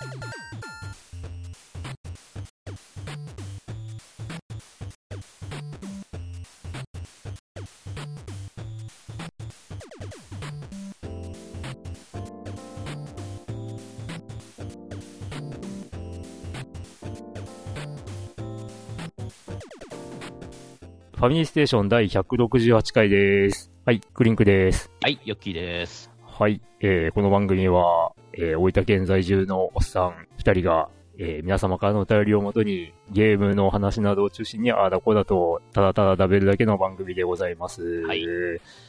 ファミリーステーション第168回です。はい、クリンクです。はい、ヨッキーです。はい、えー、この番組は、えー、大分県在住のおっさん二人が、えー、皆様からのお便りをもとに、ゲームの話などを中心に、ああだこうだと、ただただ食べるだけの番組でございます。はい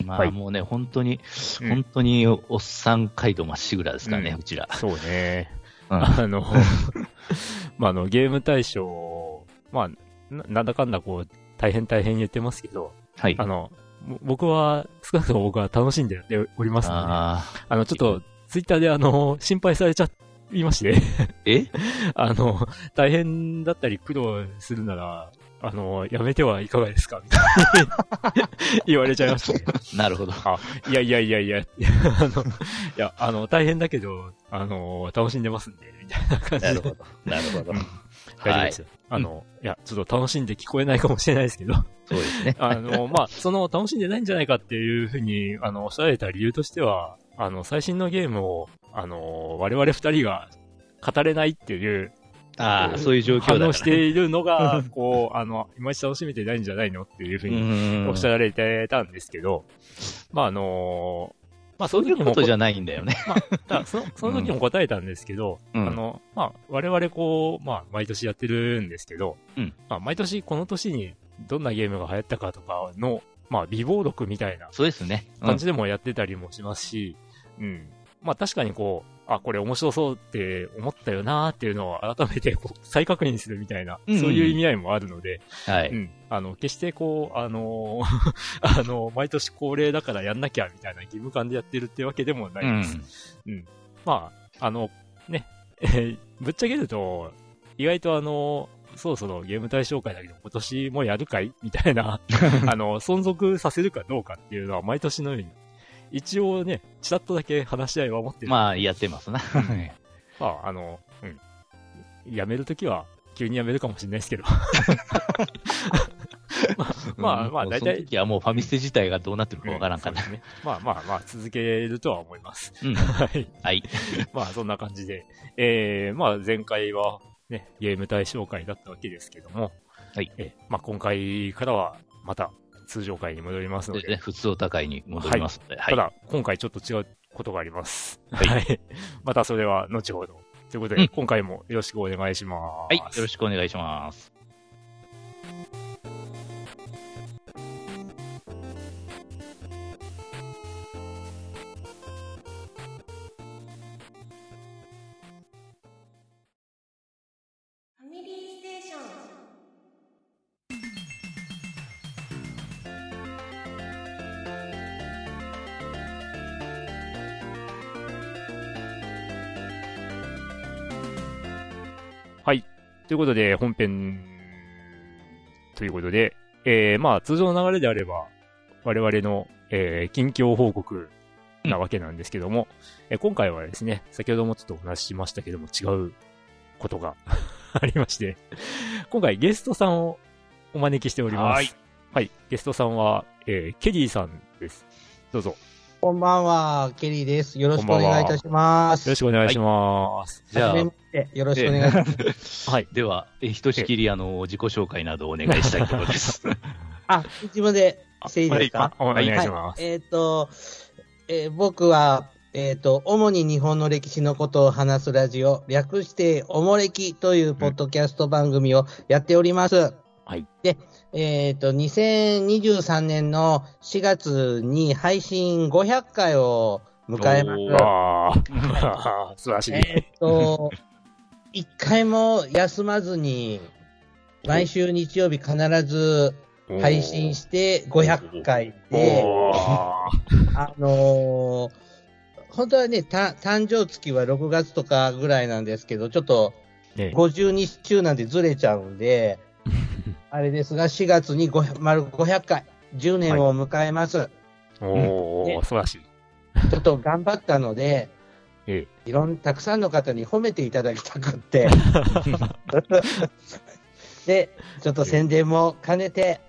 まあ、はいもうね、本当に、うん本当におっさん街道まっしぐらですからね、ううんちら。そうね。うんあの、まあ、あの、ゲーム大賞、まあ、ななんだかんだこう、大変大変言ってますけど、はい。あの、ぼ僕は、少なくとも僕は楽しんでおりますので、ああの、ちょっと、ツイッターであの、心配されちゃいまして、ーえ？あの、大変だったり苦労するなら、あの、やめてはいかがですか？みたいな 言われちゃいましたね。なるほど。いやいやいやいや、いやあの、いや、あの、大変だけど、あの、楽しんでますんで、みたいな感じで。なるほど。なるほど。うん大丈夫はいです。よ。あの、いや、ちょっと楽しんで聞こえないかもしれないですけど、そうですね。あの、まあ、その楽しんでないんじゃないかっていうふうに、あの、おっしゃられた理由としては、あの、最新のゲームを、あの、我々二人が語れないっていう、ああ、そういう状況だから。反応しているのが、こう、あの、いまいち楽しめてないんじゃないのっていうふううにん。おっしゃられてたんですけど、まあ、あの、まあ、そういうことじゃないんだよね。だその、その時も答えたんですけど、うんあの、まあ、我々こう、まあ、毎年やってるんですけど、うんまあ、毎年この年にどんなゲームが流行ったかとかの、まあ、微暴録みたいなそうですね。うん感じでもやってたりもしますし、うん。まあ、確かにこう、あ、これ面白そうって思ったよなーっていうのを改めてこう再確認するみたいな、うんうんそういう意味合いもあるので、はい。うん。あの、決してこう、あのー あの、毎年恒例だからやんなきゃみたいな義務感でやってるってわけでもなういです。ん。まあ、あの、ね、え ーぶっちゃけると、意外とあの、そろそろゲーム対象会だけど今年もやるかいみたいな、あの、存続させるかどうかっていうのは毎年のように、一応ね、ちらっとだけ話し合いは持ってる。まあ、やってますな。ま あ、あの、うん。やめるときは、急にやめるかもしれないですけど。まあ、まあ、まあ、うん大体、その時はもうファミステ自体がどうなってるかわからんから。ね。まあまあまあ、続けるとは思います。うん。はい。はい。まあ、そんな感じで。えー、まあ、前回は、ね、ゲーム対象会だったわけですけども、はい。えまあ、今回からは、また、通常会に戻りますので、ですね。普通お高いに戻りますので。はい。ただ、今回ちょっと違うことがあります。はいはい。またそれは後ほど。ということで、うん今回もよろしくお願いします。はい。よろしくお願いします。ということで、本編、ということで、えー、まあ、通常の流れであれば、我々の、えー、近況報告なわけなんですけども、えー今回はですね、先ほどもちょっとお話ししましたけども、違うことが ありまして、今回ゲストさんをお招きしております。はい。はい。ゲストさんは、えー、ケリーさんです。どうぞ。よこんばんは、ケリーです。よろしくお願いいたします。ろしくお願いします。じゃあはじめ、ましてよろしくお願いします。はい。では、えひとしきり、あの、自己紹介などお願いしたいと思います。あ、自分でしていいですか、あお願いします。はい、えっ、と、えー僕は、えっ、と、主に日本の歴史のことを話すラジオ、略して、おもれきというポッドキャスト番組をやっております。はい。で、えっ、と、2023年の4月に配信500回を迎えます。素晴らしい。えーっと、一回も休まずに、毎週日曜日必ず配信して500回で、あのー本当はね、た誕生月は6月とかぐらいなんですけど、ちょっとね52週なんでずれちゃうんで、あれですが、4月に500丸500回、10年を迎えます。おー、ね素晴らしい。ちょっと頑張ったので、えいろん、たくさんの方に褒めていただきたくって、で、ちょっと宣伝も兼ねて、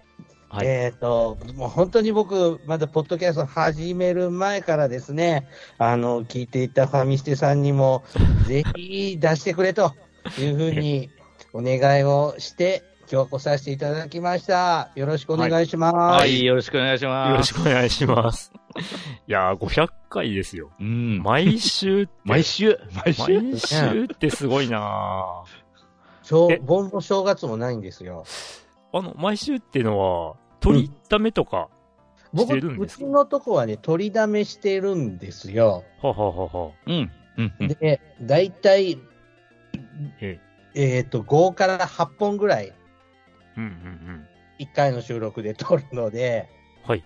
はい。えっ、と、もう本当に僕、まだポッドキャスト始める前からですね、あの、聞いていたファミステさんにも、ぜひ出してくれというふうにお願いをして、今日来させていただきました。よろしくお願いします。はい、よろしくお願いします。よろしくお願いします。いやー、500回ですよ。うん。毎週って、毎週、毎週？毎週ってすごいな正え？盆も正月もないんですよ。ーあの、毎週っていうのは、取りためとか、し僕、てるんですか？うちのとこはね、取りだめしてるんですよ。はははは。うん。うん。うんで、だいたい、ええっ、と、5から8本ぐらい、うんうんうん。1回の収録で撮るので、はい。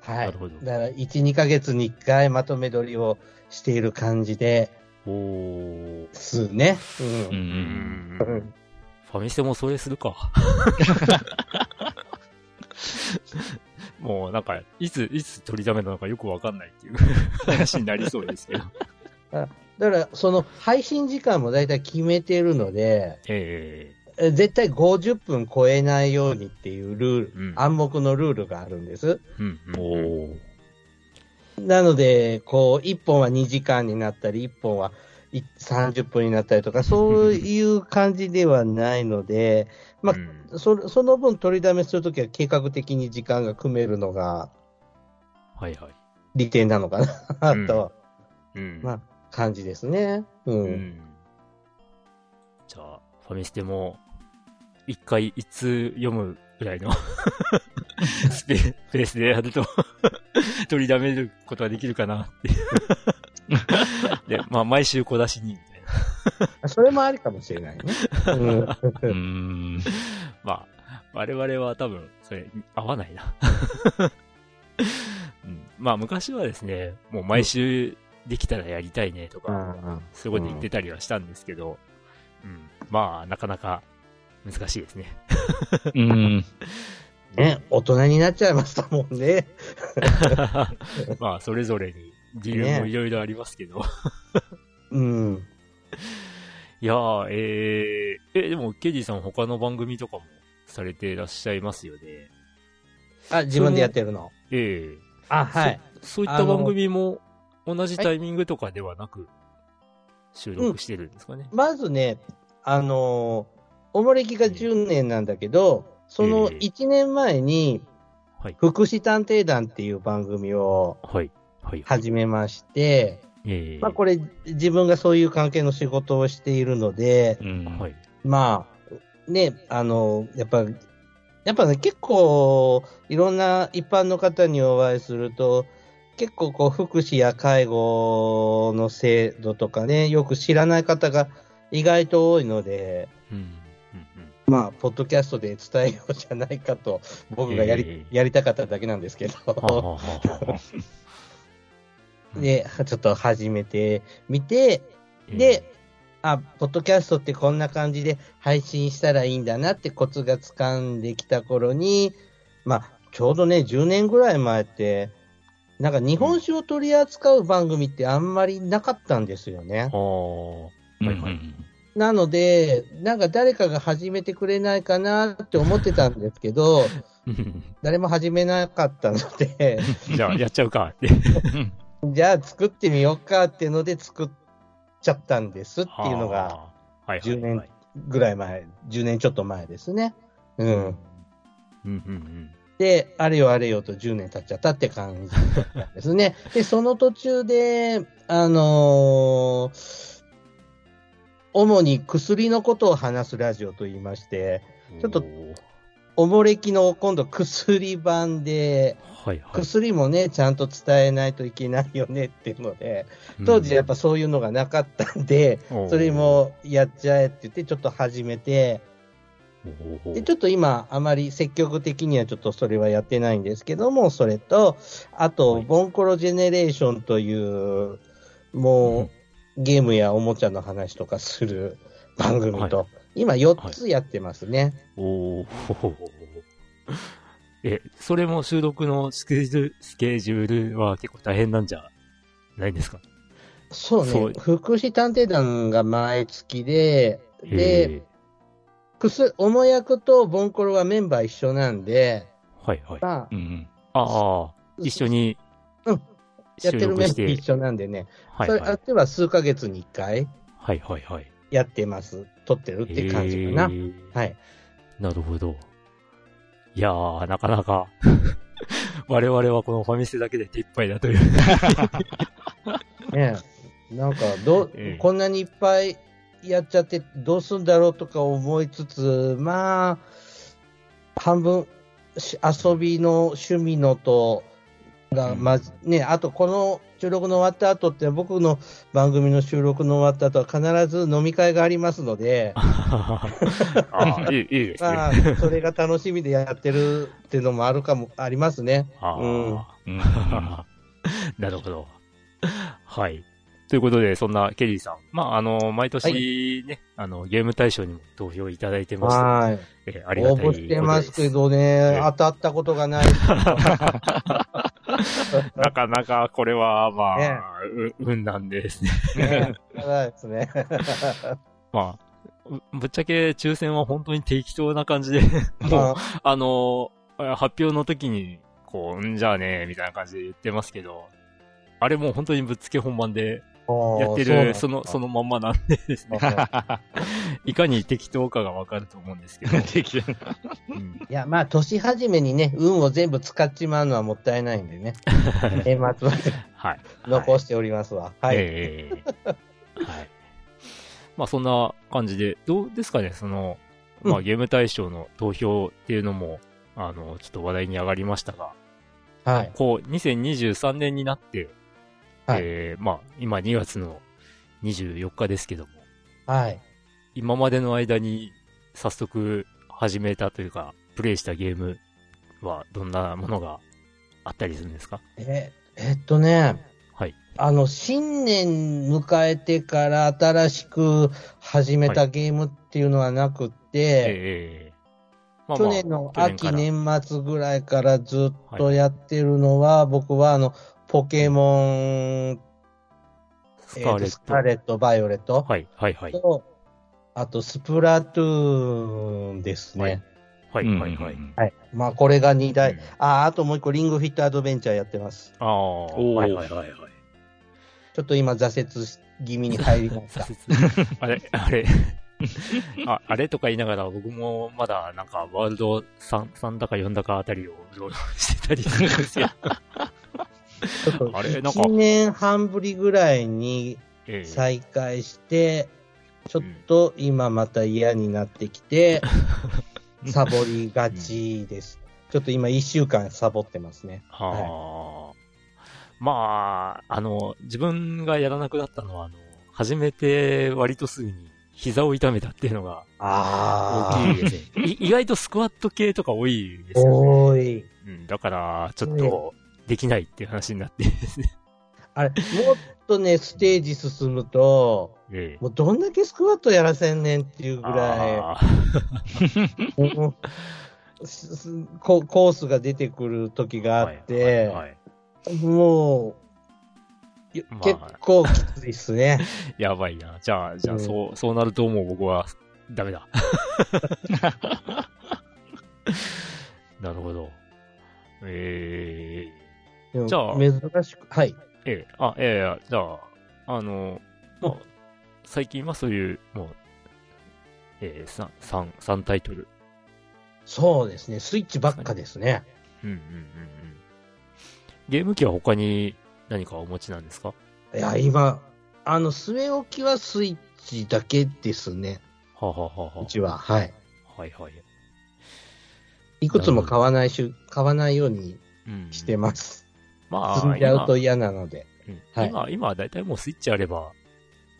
はい。なるほどだから、1、2ヶ月に1回まとめ撮りをしている感じでおー。すね。う。うん。うんうんん。ファミステもそれするか。もうなんか、いつ、いつ取りだめなのかよくわかんないっていう話になりそうですけど。だから、その配信時間もだいたい決めてるので、ええ絶対50分超えないようにっていうルール、うん暗黙のルールがあるんです。えうん。なので、こう、1本は2時間になったり、1本はい30分になったりとか、そういう感じではないので、まあうんそその分取りだめするときは計画的に時間が組めるのがはいはい。利点なのかな、と、うん。まあ、感じですね。うん。うん。じゃあ、ファミステも、一回一通読むぐらいの スペースでやると 取りだめることができるかなっていう。で、まあ、毎週小出しに、みたいな。それもありかもしれないね。まあ、我々は多分、それ、合わないな。うん、まあ、昔はですね、もう毎週できたらやりたいねとか、そういうこと言ってたりはしたんですけど、うん、まあ、なかなか難しいですね。うん。ね、大人になっちゃいましたもんね。まあ、それぞれに理由もいろいろありますけど。うん。いやー、えー、え、でも、ケジーさん他の番組とかもされていらっしゃいますよね。あ、自分でやってるの？ええあ、はい。そういった番組も同じタイミングとかではなく、収録してるんですかね。まずね、あのーおもれきが10年なんだけど、そのええ1年前に、はい。福祉探偵団っていう番組を。始めまして、ええまあこれ自分がそういう関係の仕事をしているので。まあ、ね、あの、やっぱ、やっぱね、結構、いろんな一般の方にお会いすると、結構こう、福祉や介護の制度とかね、よく知らない方が意外と多いので、うん。うん。まあ、ポッドキャストで伝えようじゃないかと、僕がやり、ええやりたかっただけなんですけど、で、ちょっと始めてみて、ええで、あ、ポッドキャストってこんな感じで配信したらいいんだなってコツがつかんできた頃に、まあ、ちょうどね、10年ぐらい前って、なんか日本酒を取り扱う番組ってあんまりなかったんですよね。はあ。はいはい。なので、なんか誰かが始めてくれないかなって思ってたんですけど、う ん誰も始めなかったので、じゃあ、やっちゃうかって。じゃあ作ってみようかっていうので作っちゃったんですっていうのがはあ、はいはい10はい年ぐらい前、10年ちょっと前ですね。うん。うんうんで、あれよあれよと10年経っちゃったって感じですね。で、その途中で、あのー主に薬のことを話すラジオと言いまして、うん。ちょっとおもれきの今度薬版で、はいはい。薬もね、ちゃんと伝えないといけないよねっていうので、当時やっぱそういうのがなかったんで、うんそれ、もやっちゃえって言ってちょっと始めて、で、ちょっと今、あまり積極的にはちょっとそれはやってないんですけども、それと、あと、はい。ボンコロジェネレーションという、もう、ゲームやおもちゃの話とかする番組と、は今4つやってますね。おー え、それも収録のスケジュール、スケジュールは結構大変なんじゃないですか？そうそうね。福祉探偵団が毎月で、で、へくす、重役とボンコロはメンバー一緒なんで、ーはいはい。まうんうん。ああ、一緒にうんやってるメンバ収録して。ー一緒なんでね、はいはい。それあっては数ヶ月に一回はいはいはい。やってます。撮ってるって感じかな。はい。なるほど。いやー、なかなか、我々はこのファミステだけで手一杯だという。ねえなんか、どう、ええこんなにいっぱいやっちゃってどうすんだろうとか思いつつ、まあ、半分、し遊びの趣味のと、が、うん。まず、ね、あとこの収録の終わった後って、僕の番組の収録の終わった後は必ず飲み会がありますので、あ あ、いい、いいですね。まあ、それが楽しみでやってるっていうのもあるかも、ありますね。なるほど。はい。ということで、そんなケリーさん。まあ、あの、毎年ね、あの、ゲーム大賞にも投票いただいてまして、はい。えーありがたい応募してますけど。どねええ、当たったことがない。なかなかこれは、まあ、ねう運なんでですね。ね、そうですね。まあ、うぶっちゃけ抽選は本当に適当な感じで、もう、まああの、発表の時に、こう、んじゃあね、みたいな感じで言ってますけど、あれもう本当にぶっつけ本番でやってる、その、そのまんまなんでですね、いかに適当かがわかると思うんですけど、適当うんいや、まあ、年始めにね、運を全部使っちまうのはもったいないんでね。年末まではい。残しておりますわ。はい。ええはい。まあそんな感じで、どうですかね、その、まあうゲーム大賞の投票っていうのも、あの、ちょっと話題に上がりましたが、はい。こう、2023年になって、はい。えーまあ今2月の24日ですけども、はい。今までの間に早速始めたというか、プレイしたゲームはどんなものがあったりするんですか？え、えっとね、はい。あの、新年迎えてから新しく始めたゲームっていうのはなくって、ええまあまあ去年の秋、去年末ぐらいからずっとやってるのは、僕はあの、ポケモン、スカーレット。えーとスカーレット、バイオレットはい、はい、はい。と、あと、スプラトゥーンですね。はい、うんはい、はい。はい。まあ、これが2台。うんあ、あともう一個、リングフィットアドベンチャーやってます。ああ、はい、はい、はい。ちょっと今、挫折し気味に入りました。あれ、あれ、あ、あれとか言いながら、僕もまだなんかワールド 3, 3だか4だかあたりをうろうろしてたりするんですよ。ちょっとあれなんか1年半ぶりぐらいにええ再開して、ちょっと今また嫌になってきて、サボりがちです。ちょっと今1週間サボってますね。はあ。まあ、あの、自分がやらなくなったのは、あの、初めて割とすぐに膝を痛めたっていうのが大きいですね。い意外とスクワット系とか多いですよね。多い。うん、だから、ちょっと、できないっていう話になってですね。あれ、もっとね、ステージ進むと、ええもうどんだけスクワットやらせんねんっていうぐらあい、ココースが出てくる時があって、はいはいはいもう、まあ結構きついっすね。やばいな。じゃあ、じゃあ、うんそう、そうなるともう僕は、ダメだ。なるほど。えでもじゃあ珍しく、はい。ー、ええ、あ、ええ、じゃあ、あの、まあ、最近はそういう、もう、えー、三三三タイトル。そうですね、スイッチばっかですね。うんうんうんうん。ゲーム機は他に何かお持ちなんですか？いや、今、あの、据え置きはスイッチだけですね、はあはあはあはうちは。はい。あ。はいはい。いくつも買わないし、買わないようにうん。してます。まあ、積んじゃうと今嫌なので。うんはい今、今はだいたいもうスイッチあれば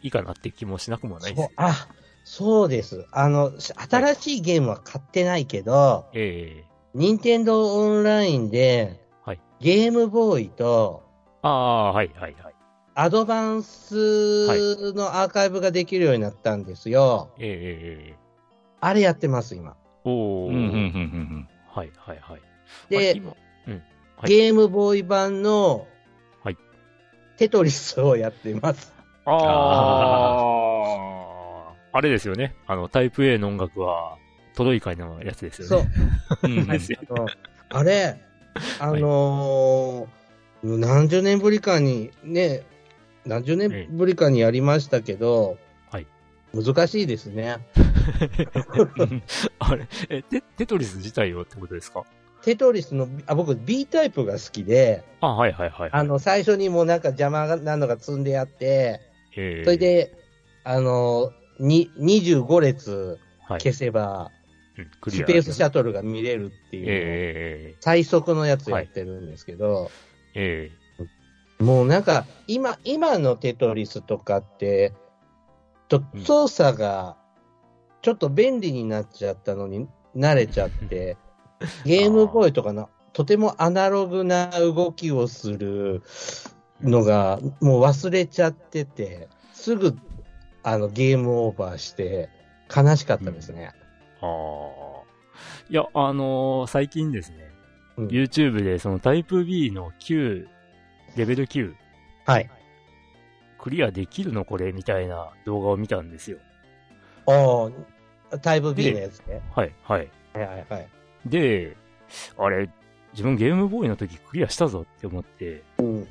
いいかなって気もしなくもないですそう。あ、そうです。あの、し新しいゲームは買ってないけど、ええ任天堂オンラインで、はいゲームボーイと、ああ、はいはいはい。アドバンスのアーカイブができるようになったんですよ。ええええええあれやってます、今。おー。うんうんうんうんはいはいはい。あで、今はいゲームボーイ版の、はいテトリスをやってます。ああ、あれですよね。あの、タイプ A の音楽は、トロイカのやつですよそうね。。うんですよあれ、あのー何十年ぶりかに、ね、何十年ぶりかにやりましたけど、はい難しいですね。あれ、え、テテトリス自体をってことですか？テトリスの、あ、僕 B タイプが好きで、あ、はいはいはい。あの、最初にもうなんか邪魔なのが積んであって、えー。それ、で、あの、に、25列はい、消せば、うんクリアスペースシャトルが見れるっていう、え。最速のやつやってるんですけど、ええ。もうなんか、今、今のテトリスとかって、とうん。操作が、ちょっと便利になっちゃったのに、慣れちゃって、ゲームボーイとかの、とてもアナログな動きをするのが、もう忘れちゃってて、すぐ、あの、ゲームオーバーして、悲しかったですね。ああ。いや、あのー最近ですね、うん YouTube でそのタイプ B の9、レベル9、はい。クリアできるのこれみたいな動画を見たんですよ。ああ、タイプ B のやつね。はい、はい。はいはいはい。で、あれ、自分ゲームボーイの時クリアしたぞって思って、うん。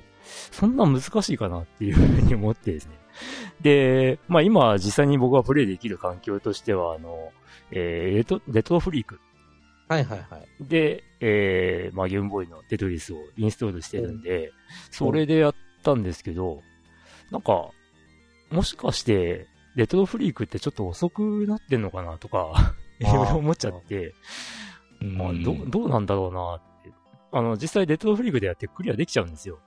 そんな難しいかなっていうふうに思ってですね。で、まあ今実際に僕がプレイできる環境としては、あの、えーレト、レトロフリークはいはいはい。で、えー、まあゲームボーイのテトリスをインストールしてるんで、それでやったんですけど、なんか、もしかして、レトロフリークってちょっと遅くなってんのかなとか、いろいろ思っちゃって、まあ、どう、どうなんだろうなって。あの、実際レトロフリークでやってクリアできちゃうんですよ。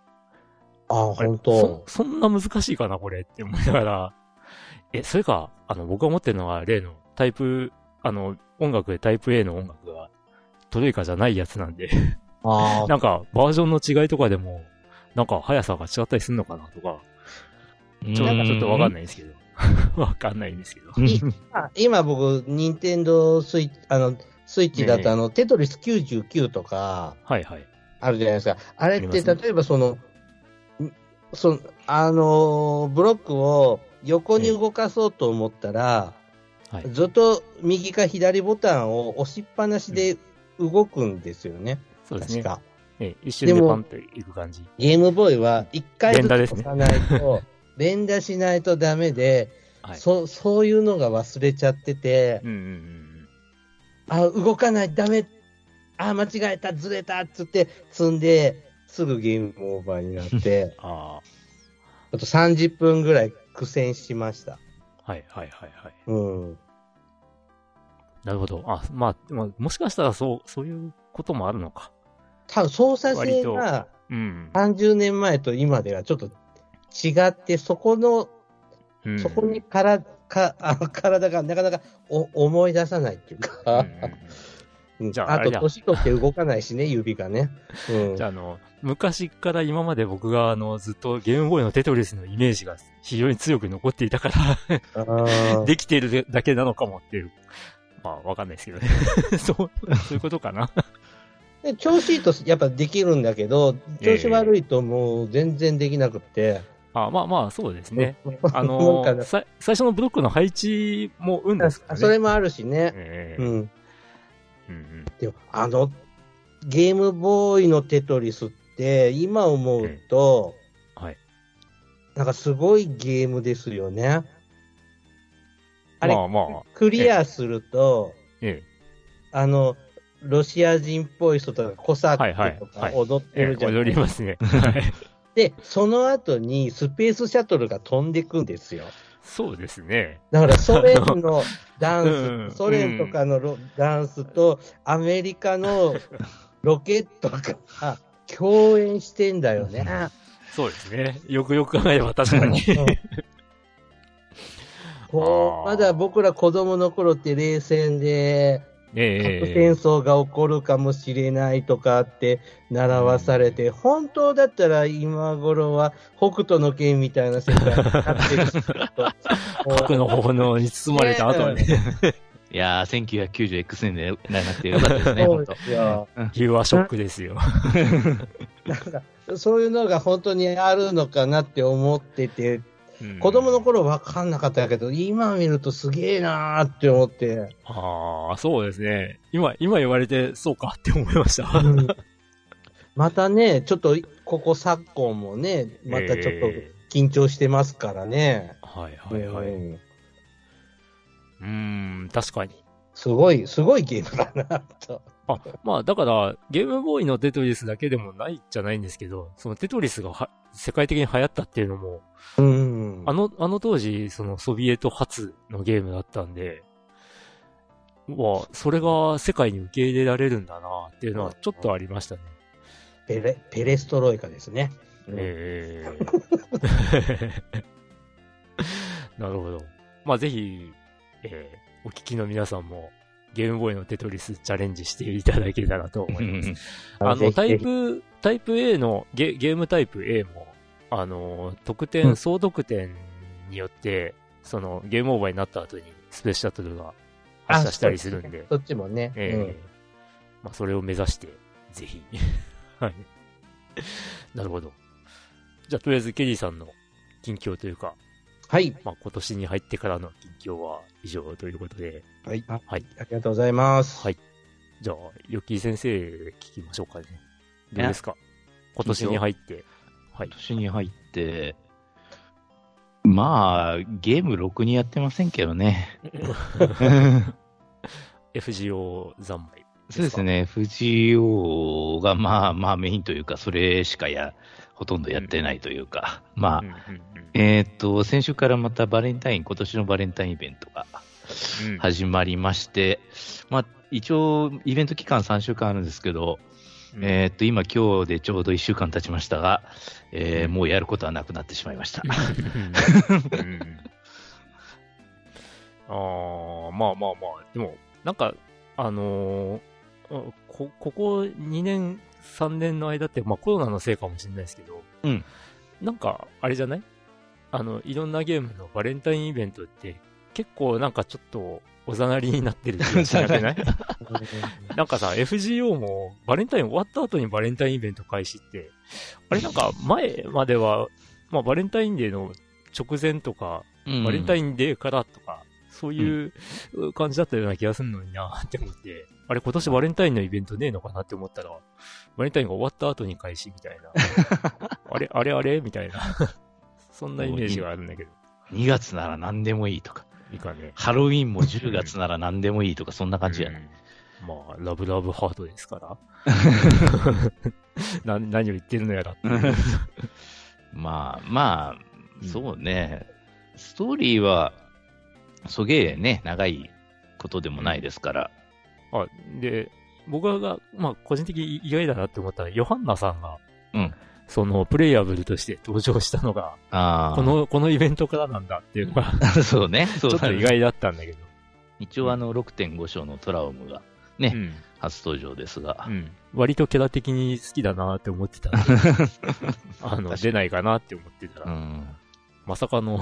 ああ、本当そ、そんな難しいかな、これって思いながら。え、それか、あの、僕が持ってるのは例のタイプ、あの、音楽でタイプ A の音楽がトレイカじゃないやつなんで、ああ、なんかバージョンの違いとかでも、なんか速さが違ったりするのかなとか、ちょちょっとわかんないですけど。わかんないんですけど。今僕、任天堂スイッチ、あの、スイッチだと、あの、テトリス99とか、はいはい。あるじゃないですか。あれって、例えばその、んその、あのーブロックを横に動かそうと思ったら、はい。ずっと右か左ボタンを押しっぱなしで動くんですよね。そうですね。確か。え一瞬でパンといく感じ。ゲームボーイは一回ずつ押さないと、連打しないとダメで、はい。そそういうのが忘れちゃってて、うんうんうんあ、動かない、ダメ、あ、間違えた、ずれたっつって積んで、すぐゲームオーバーになって、ああと30分ぐらい苦戦しました。あ、はいはいはいはい。うん。なるほど。あ、まあ、まあもしかしたらそう、そういうこともあるのか。多分操作性がうん。30年前と今ではちょっと違って、そこの、うんそこにからかあ体がなかなかお思い出さないっていううんか、うんじゃああれだ年取って動かないしね、指がね。うんじゃあ、あの、昔から今まで僕が、あの、ずっとゲームボーイのテトリスのイメージが非常に強く残っていたから、できているだけなのかもっていう。まあ、わかんないですけどね。そう、そういうことかな。で調子いいとやっぱできるんだけど、調子悪いともう全然できなくって。あまあまあ、そうですね。あのかねさ最初のブロックの配置も運ですからね。それもあるしね。ええうん。うんでも、あの、ゲームボーイのテトリスって、今思うと、うんはい。なんかすごいゲームですよね。あれ、まあまあ、クリアすると、ええ。あの、ロシア人っぽい人とかコサックとかはい踊ってええるじゃない踊りますね。はい。で、その後にスペースシャトルが飛んでくんですよ。そうですね。だからソ連のダンス、うんソ連とかのロダンスとアメリカのロケットが共演してんだよね。そうですね。よくよく考えれば確かに。こうまだ僕ら子供の頃って冷戦でえ核戦争が起こるかもしれないとかって習わされて、本当だったら今頃は北斗の拳みたいな世界になってるし 核の炎に包まれた後に、いやー、1990X 年でなくてよかったですね、本当ですよ。ヒューアショックですよ。なんか、そういうのが本当にあるのかなって思ってて、うん子供の頃分かんなかったけど、今見るとすげえなーって思って。ああ、そうですね。今、今言われて、そうかって思いました。またね、ちょっと、ここ昨今もね、またちょっとえ緊張してますからね。ーはいはいはい。うんうーん、確かに。すごい、すごいゲームだな、と。あ、まあ、だから、ゲームボーイのテトリスだけでもないじゃないんですけど、そのテトリスがは世界的に流行ったっていうのも、うん。あの、あの当時、そのソビエト初のゲームだったんで、まあ、それが世界に受け入れられるんだなっていうのはちょっとありましたね。ペレ、ペレストロイカですね。うんええ なるほど。まあ、ぜひ、えーお聞きの皆さんも、ゲームボーイのテトリスチャレンジしていただけたらと思います。あの、タイプ、タイプ A のゲ、ゲームタイプ A も、あの、得う点、ん総得点によって、その、ゲームオーバーになった後に、スペースシャトルが発射したりするんで、そっちもね。ええうんまあ、それを目指して、ぜひ。はい。なるほど。じゃあ、とりあえず、ケリーさんの近況というか、はい。まあ、今年に入ってからの近況は以上ということで、はい。あはい。ありがとうございます。はいじゃあ、ヨッキー先生聞きましょうかね。どうですか？今年に入って。はい今。年に入って、まあ、ゲームろくにやってませんけどね。FGO 三昧。そうです。ね、FGO がまあまあメインというか、それしかや、ほとんどやってないというか、まあうん、うんえーっと、先週からまたバレンタイン、今年のバレンタインイベントがうん。うん始まりまして、まあ、一応、イベント期間3週間あるんですけど、えーっと、今、今日でちょうど1週間経ちましたが、えーもうやることはなくなってしまいました。うん。うん。ああ、まあまあまあ、でも、なんか、あのーあこ、ここ2年、3年の間って、まあコロナのせいかもしれないですけど、うん。なんか、あれじゃない？あの、いろんなゲームのバレンタインイベントって、結構なんかちょっと、おざなりになってる気がしなくない？なんかさ、FGO もバレンタイン終わった後にバレンタインイベント開始って、あれなんか前までは、まあバレンタインデーの直前とか、バレンタンインデーからとか、そういう感じだったような気がするのになって思って、あれ今年バレンタインのイベントねえのかなって思ったら、バレンタインが終わった後に開始みたいな。あれあれあれ？みたいな。そんなイメージがあるんだけど、2月なら何でもいいとか、いいかね。ハロウィンも10月なら何でもいいとか、そんな感じやね。うんまあ、ラブラブハートですから。な何を言ってるのやら。まあ、まうんあ、そうね、ストーリーは、そげえね、長いことでもないですから、あ、で、僕が、まあ、個人的に意外だなって思ったら、ヨハンナさんが、うん。その、プレイヤブルとして登場したのが、あこの、このイベントからなんだっていうのが、の、そうね、ちそうだね。ょっと意外だったんだけど。一応あの6.5章のトラウムがね、うん。初登場ですが。う、ん。割とキャラ的に好きだなって思ってた あの、出ないかなって思ってたら、うん、まさかの、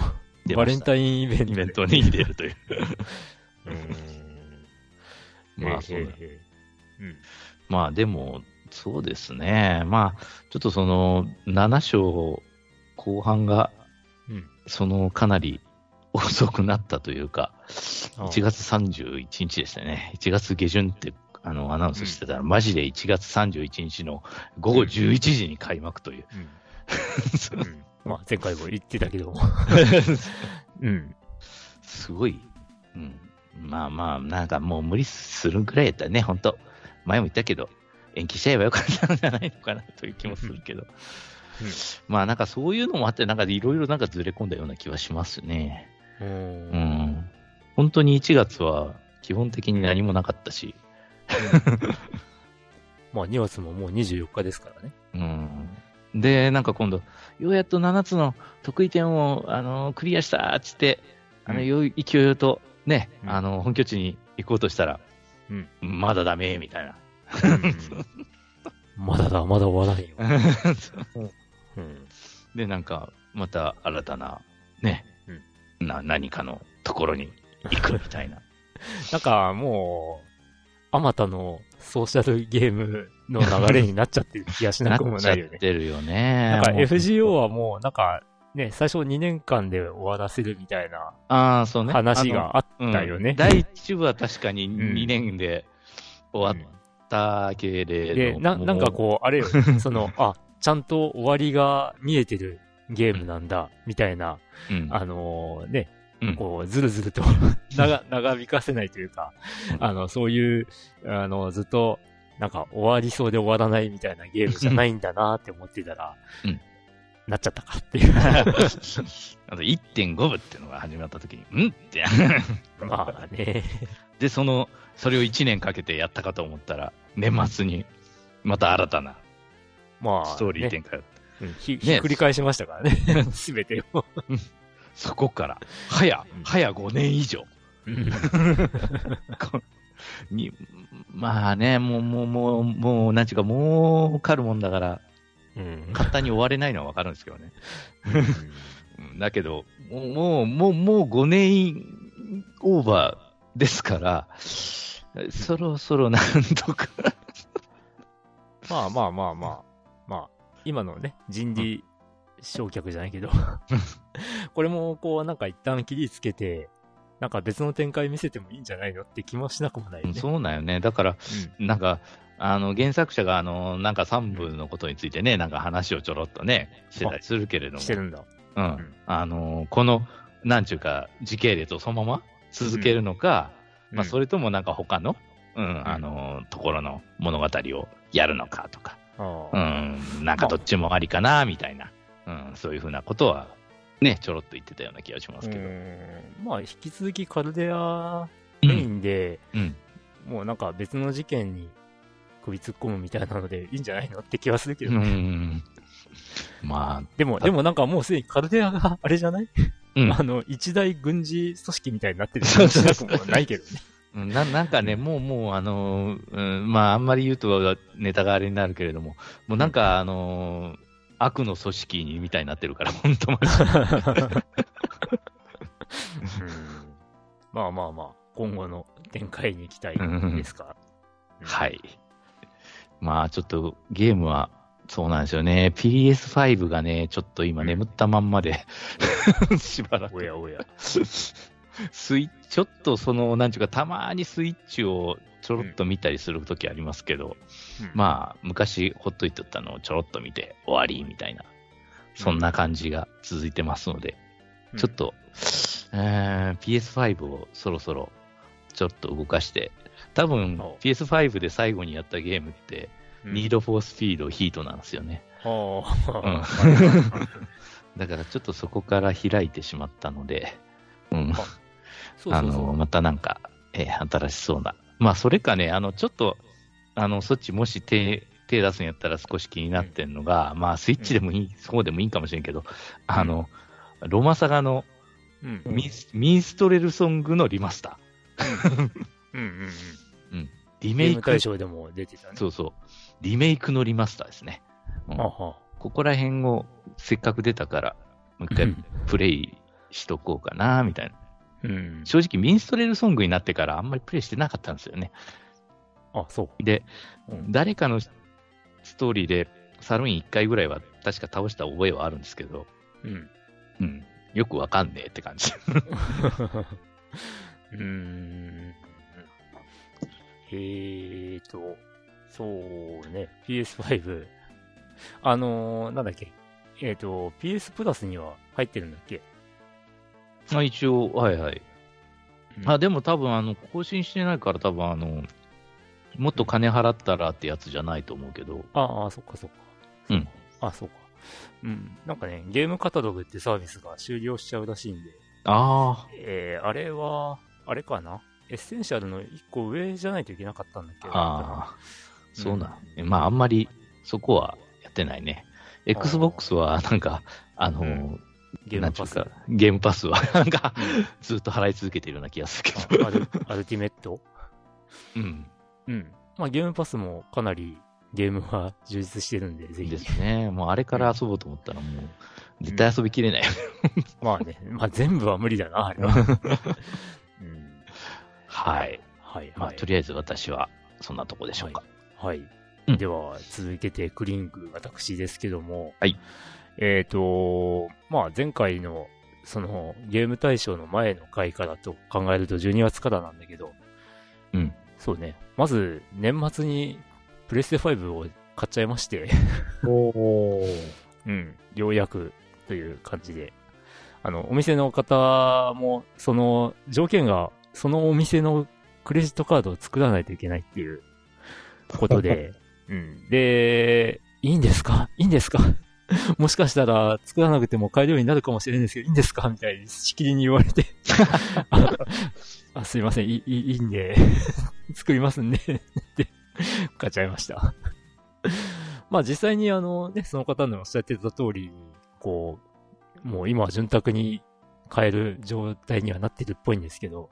バレンタインイベントに入れるという。うーん。まあそうだうん。まあでも、そうですね。まあ、ちょっとその、7章後半が、うんその、かなり遅くなったというか、あ1月31日でしたね。1月下旬って、あの、アナウンスしてたら、マジで1月31日の午後11時に開幕という。まあ、前回も言ってたけども。うん。すごい。うん。まあまあ、なんかもう無理するぐらいやったらね、本当前も言ったけど、延期しちゃえばよかったんじゃないのかなという気もするけど。まあなんかそういうのもあって、なんかいろいろなんかずれ込んだような気はしますね。う。うんん。本当に1月は基本的に何もなかったし、まあ、2月ももう24日ですからね。うん。で、なんか今度、ようやっと7つの得意点を、あのクリアしたっつって、あの、うん勢いよと、ね、うんあの、本拠地に行こうとしたら、うんまだダメ、みたいな。まだだ、まだ終わらんよ。うん。で、なんか、また新たな、ね、な、何かのところに行くみたいな。なんか、もう、あまたのソーシャルゲームの流れになっちゃってる気がしなくもっちゃっないよね。てるよね。なんか FGO はもう、なんか、ね、最初2年間で終わらせるみたいなああ、そうね。話があったよね。うん。第1部は確かにん。2年で終わったけれどで、も。な、なんかこう、あれよ、その、あ、ちゃんと終わりが見えてるゲームなんだ、みたいな、う、うん、あのーね、うん。こう、ずるずると 長、長引かせないというか、あの、そういう、あの、ずっと、なんか終わりそうで終わらないみたいなゲームじゃないんだなって思ってたら、うんなっちゃったかっていう。あと1.5部っていうのが始まった時に、んって。まあね。で、その、それを1年かけてやったかと思ったら、年末に、また新たなまあ、ストーリーね展開。うんひひっくり返しましたからね。すべてを。そこから、早うん、早5年以上。に、まあね、もう、もう、もう、もう、なんちゅうか、もう、かるもんだから、うん簡単に終われないのはわかるんですけどね。うんだけど、もう、もう、もう、もう5年オーバーですから、そろそろなんとか。まあまあまあまあ、まあ、今のね、人理焼却じゃないけど、これもこうなんか一旦切りつけて、なんか別の展開見せてもいいんじゃないのって気もしなくもないよね。そうなんよね。だから、なんか、あの、原作者が、あの、なんか3部のことについてね、なんか話をちょろっとね、してたりするけれどうん。もし、てるんだ。うん。ん。あの、この、なんちゅうか、時系列をそのまま続けるのか、まあ、それ、れともなんか他の、うん、あの、ところの物語をやるのかとか、あうーん、なんかどっちもありかな、みたいな、うん、そういうふうなことは、ね、ちょろっと言ってたような気がしますけど。うん。まあ、引き続きカルデアメインで、うん。もうなんか別の事件に首突っ込むみたいなのでいいんじゃないのって気はするけうど、ん。まあ、でも、でもなんかもうすでにカルデアがあれじゃない、うん。あの、一大軍事組織みたいになってる。なくもないけどね。う。ん ななんかね、もう、もう、あのーうん、まあ、あんまり言うとネタがあれになるけれども、もうなんか、あのー悪の組織にみたいになってるから、本当うん。まあまあまあ、今後の展開に期待ですか。はい。まあ、ちょっと、ゲームは、そうなんですよね。PS5 がね、ちょっと今眠ったまんまで、しばらく。おやおや。スイちょっとその、なんていうか、たまにスイッチをちょろっと見たりするときありますけど、まあ、昔ほっといてったのをちょろっと見て終わりみたいな、そんな感じが続いてますので、うん。ちょっと、えー PS5 をそろそろちょっと動かして、多分お PS5 で最後にやったゲームって、うん、ニードフォースピードヒートなんですよね。はうんあ、だからちょっとそこから開いてしまったので、うん。あ。の、またなんか、えー新しそうな。まあ、それかね、あの、ちょっと、あの、そっちもし手、手出すんやったら少し気になってんのが、まあ、スイッチでもいい、そうでもいいかもしれんけど、あの、ロマサガのうん。ミス、ミンストレルソングのリマスター。うんうんうん。リメイク大、賞でも出てたね。そうそう。リメイクのリマスターですね。うんははここら辺をせっかく出たから、もう一回うんプレイしとこうかな、みたいな。うん。正直、ミンストレルソングになってからあんまりプレイしてなかったんですよね。あ、そう。で、うん誰かのストーリーでサルイン1回ぐらいは確か倒した覚えはあるんですけど、うん。うん、よくわかんねえって感じ。うーん。えーと、そうね、PS5。あのー、なんだっけ？えーと、PS プラスには入ってるんだっけ？まあ一応、はいはい。うんあ、でも多分あの、更新してないから多分あの、もっと金払ったらってやつじゃないと思うけど、ああ、そっかそっか。うん。あ、そうか。うん。なんかね、ゲームカタログってサービスが終了しちゃうらしいんで、あえー、あれは、あれかな？エッセンシャルの一個上じゃないといけなかったんだっけ？あ、ああ、そうなん、うんまああんまりそこはやってないね。Xbox はなんか、あの、うんゲームパス。ゲームパスは なんか、ずっと払い続けてるような気がするけど。あアルアルティメットうん。うん。まあゲームパスもかなりゲームは充実してるんで、ぜひ。ですね。もうあれから遊ぼうと思ったらもう、絶対遊びきれない。まあね、まあ全部は無理だな、あれは。うん。はい。はい、まあ、はい。とりあえず私は、そんなとこでしょうか。はい。うんでは、続けてクリング、私ですけども。はい。えっ、と、まあ前回の、その、ゲーム大賞の前の回からと考えると12月からなんだけど、うん。そうね。まず、年末に、プレステ5を買っちゃいまして、おー。うん、ようやくという感じで。あの、お店の方も、その、条件が、そのお店のクレジットカードを作らないといけないっていうことで、うん。で、いいんですか？いいんですか？もしかしたら作らなくても買えるようになるかもしれないんですけど、いいんですか？みたいにしきりに言われて。あ あ、すいません、いい、いいいいんで、作りますんで、って買っちゃいました。まあ実際にあのね、その方のおっしゃってた通り、こう、もう今は潤沢に買える状態にはなってるっぽいんですけど、